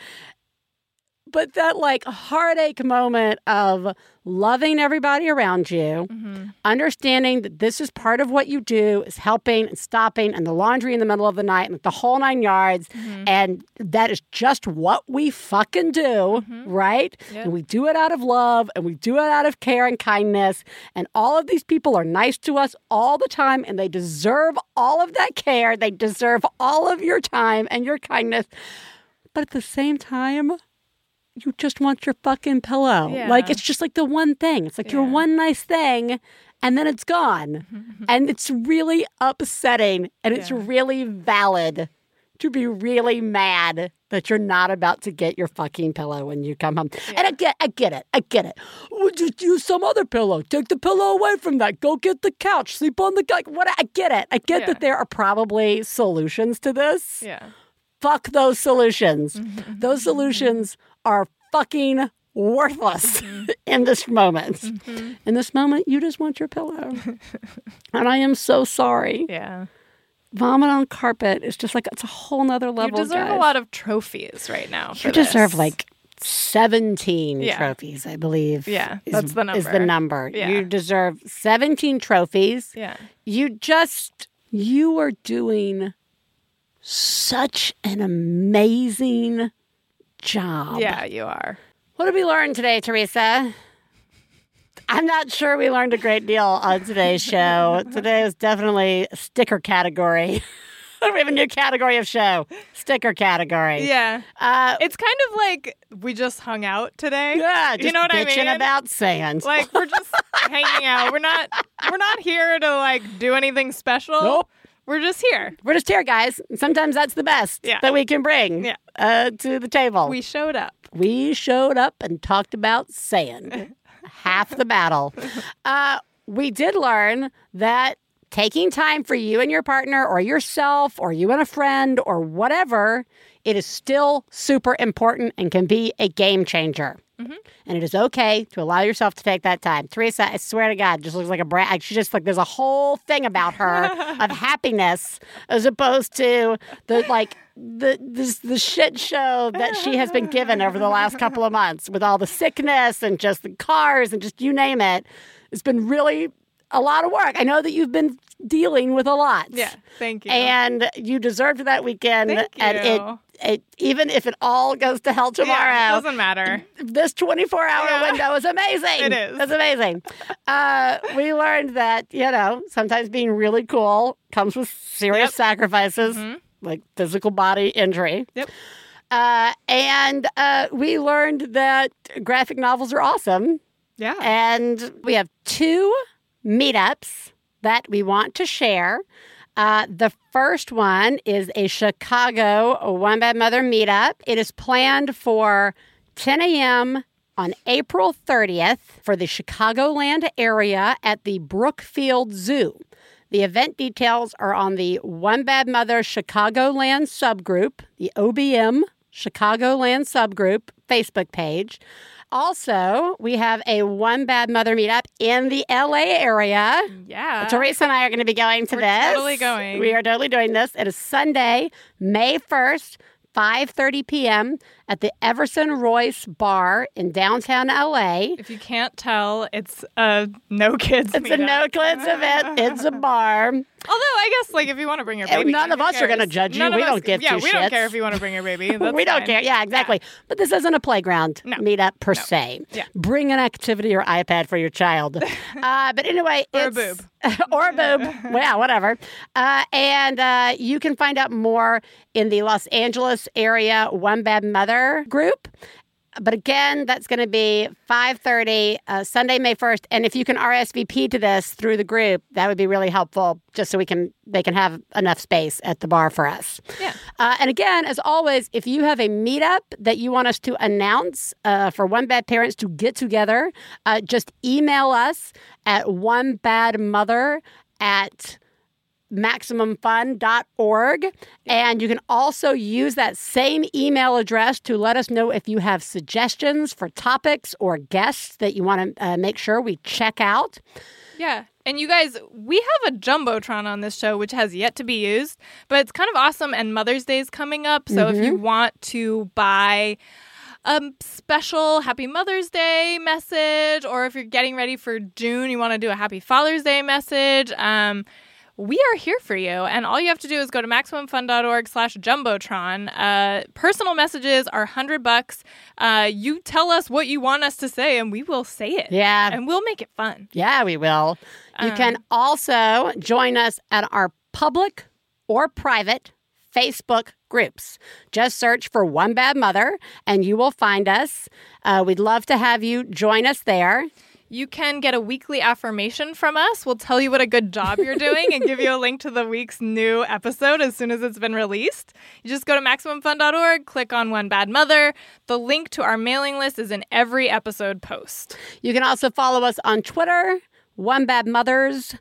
S1: but that like heartache moment of loving everybody around you,
S2: Mm-hmm.
S1: understanding that this is part of what you do is helping and stopping and the laundry in the middle of the night and the whole nine yards.
S2: Mm-hmm.
S1: And that is just what we fucking do, right?
S2: Yeah.
S1: And we do it out of love and we do it out of care and kindness. And all of these people are nice to us all the time and they deserve all of that care. They deserve all of your time and your kindness. But at the same time, you just want your fucking pillow.
S2: Yeah.
S1: Like it's just like the one thing. It's like your one nice thing and then it's gone. and it's really upsetting and it's
S2: Yeah.
S1: really valid to be really mad that you're not about to get your fucking pillow when you come home. And I get I get it. I get it. Well, just use some other pillow. Take the pillow away from that. Go get the couch. Sleep on the couch. What I get it. I get
S2: Yeah.
S1: that there are probably solutions to this
S2: Yeah.
S1: fuck those solutions.
S2: Mm-hmm.
S1: Those solutions are fucking worthless
S2: Mm-hmm.
S1: in this moment. In this moment, you just want your pillow. and I am so sorry.
S2: Yeah.
S1: Vomit on carpet is just like, it's a whole nother level.
S2: you deserve
S1: guys.
S2: a lot of trophies right now.
S1: You deserve like 17
S2: Yeah.
S1: trophies, I believe.
S2: Yeah,
S1: is-
S2: that's the number.
S1: Is the
S2: number. Yeah.
S1: You deserve 17 trophies.
S2: Yeah.
S1: You just, you are doing such an amazing job.
S2: Yeah, you are.
S1: What did we learn today, Theresa? I'm not sure we learned a great deal on today's show. Today was definitely sticker category. we have a new category of show sticker category.
S2: Yeah.
S1: Uh,
S2: It's kind of like we just hung out today.
S1: yeah, just
S2: you know what I mean?
S1: about sand.
S2: like we're just hanging out. We're not we're not here to like do anything special.
S1: Nope.
S2: We're just here.
S1: We're just here, guys. Sometimes that's the best
S2: Yeah.
S1: that we can bring
S2: Yeah.
S1: uh, to the table.
S2: We showed up.
S1: we showed up and talked about sand. Half the battle. Uh, we did learn that taking time for you and your partner, or yourself, or you and a friend, or whatever, it is still super important and can be a game changer. Mm-hmm. And it is okay to allow yourself to take that time. Theresa, I swear to God, just looks like a brat. She just like there's a whole thing about her of happiness as opposed to the like the this the shit show that she has been given over the last couple of months with all the sickness and just the cars and just you name it. It's been really a lot of work. I know that you've been dealing with a lot.
S2: Yeah. Thank you.
S1: And you deserved that weekend.
S2: Thank
S1: And it, it even if it all goes to hell tomorrow,
S2: yeah, it doesn't matter.
S1: this 24 hour
S2: Yeah.
S1: window is amazing.
S2: It is.
S1: It's amazing. Uh, we learned that, you know, sometimes being really cool comes with serious
S2: Yep.
S1: sacrifices,
S2: Mhm.
S1: like physical body injury.
S2: Yep.
S1: Uh, and uh, we learned that graphic novels are awesome.
S2: Yeah.
S1: And we have two meetups that we want to share. Uh, the first one is a Chicago One Bad Mother meetup. It is planned for 10 a.m. on April 30th for the Chicagoland area at the Brookfield Zoo. The event details are on the One Bad Mother Chicagoland subgroup, the OBM Chicagoland subgroup Facebook page. Also, we have a One Bad Mother meetup in the LA area.
S2: yeah.
S1: Theresa and I are going to be going to
S2: We're
S1: this.
S2: totally going.
S1: We are totally doing this. It is Sunday, May 1st, 5:30 p.m. at the Everson Royce Bar in downtown LA.
S2: If you can't tell, it's a no kids.
S1: It's a no kids event. It's a bar.
S2: Although I guess, like, if you want to bring your baby,
S1: none of us are gonna judge you.
S2: None
S1: We don't give
S2: Yeah,
S1: two
S2: we don't care if you want to bring your baby.
S1: We don't
S2: fine.
S1: care. Yeah, exactly. But this isn't a playground meetup per se.
S2: Yeah.
S1: Bring an activity or iPad for your child. uh, but anyway,
S2: Or a
S1: it's, or a boob. yeah, whatever. Uh, and uh, you can find out more in the Los Angeles area One Bad Mother group. But again, that's going to be 5.30 uh, Sunday, May 1st. And if you can RSVP to this through the group, that would be really helpful just so we can they can have enough space at the bar for us.
S2: Yeah.
S1: Uh, and again, as always, if you have a meetup that you want us to announce uh, for One Bad Parents to get together, uh, just email us at one bad mother at maximumfun.org. And you can also use that same email address to let us know if you have suggestions for topics or guests that you want to uh, make sure we check out.
S2: Yeah. And you guys, we have a Jumbotron on this show, which has yet to be used, but it's kind of awesome. And Mother's Day is coming up. So if you want to buy a special Happy Mother's Day message, or if you're getting ready for June, you want to do a Happy Father's Day message, um, we are here for you. And all you have to do is go to MaximumFun.org slash Jumbotron. Uh, personal messages are 100 bucks. Uh, you tell us what you want us to say, and we will say it.
S1: Yeah.
S2: And we'll make it fun.
S1: Yeah, we will. You can also join us at our public or private Facebook groups. Just search for One Bad Mother and you will find us. Uh, we'd love to have you join us there.
S2: You can get a weekly affirmation from us. We'll tell you what a good job you're doing and give you a link to the week's new episode as soon as it's been released. You just go to MaximumFun.org, click on One Bad Mother. The link to our mailing list is in every episode post.
S1: You can also follow us on Twitter, One Bad Mothers,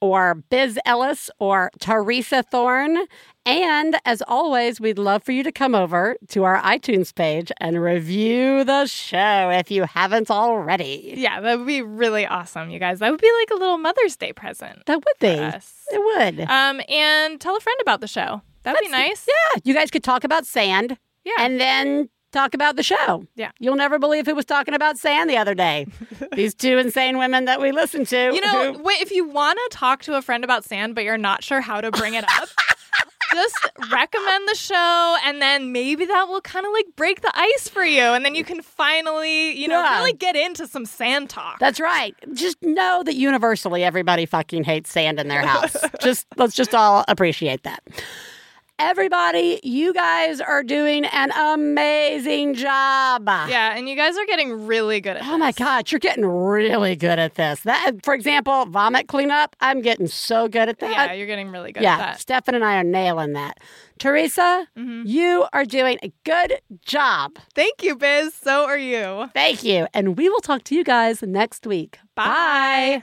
S1: or Biz Ellis, or Theresa Thorne. And as always, we'd love for you to come over to our iTunes page and review the show if you haven't already.
S2: Yeah, that would be really awesome, you guys. That would be like a little Mother's Day present.
S1: That would be.
S2: us.
S1: It would.
S2: Um, and tell a friend about the show. That'd be nice.
S1: Yeah, you guys could talk about sand.
S2: Yeah.
S1: And then talk about the show.
S2: Yeah.
S1: You'll never believe who was talking about sand the other day. These two insane women that we listen to.
S2: You know,
S1: who-
S2: wait, if you want to talk to a friend about sand, but you're not sure how to bring it up, just recommend the show, and then maybe that will kind of like break the ice for you, and then you can finally, you know,
S1: Yeah.
S2: really get into some sand talk.
S1: That's right. Just know that universally everybody fucking hates sand in their house. just let's just all appreciate that. Everybody, you guys are doing an amazing job.
S2: yeah, and you guys are getting really good at
S1: Oh my God, you're getting really good at this. That, for example, vomit cleanup. I'm getting so good at that.
S2: Yeah, you're getting really good
S1: yeah,
S2: at that. Mm-hmm.
S1: Stefan and I are nailing that. Theresa, you are doing a good job.
S2: Thank you, Biz. So are you.
S1: Thank you. And we will talk to you guys next week.
S2: Bye.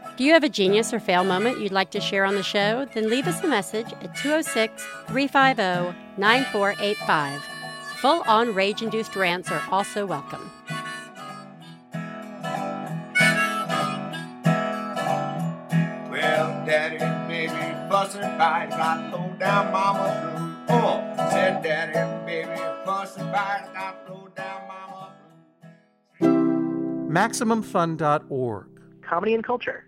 S1: Do you have a genius or fail moment you'd like to share on the show? Then leave us a message at 206 350 9485. Full on rage induced rants are also welcome.
S11: Well, daddy and baby fussing fight. Got low down mama blues. Oh, said daddy and baby fussing fight. Got low down mama blues.
S12: MaximumFun.org.
S13: Comedy and culture.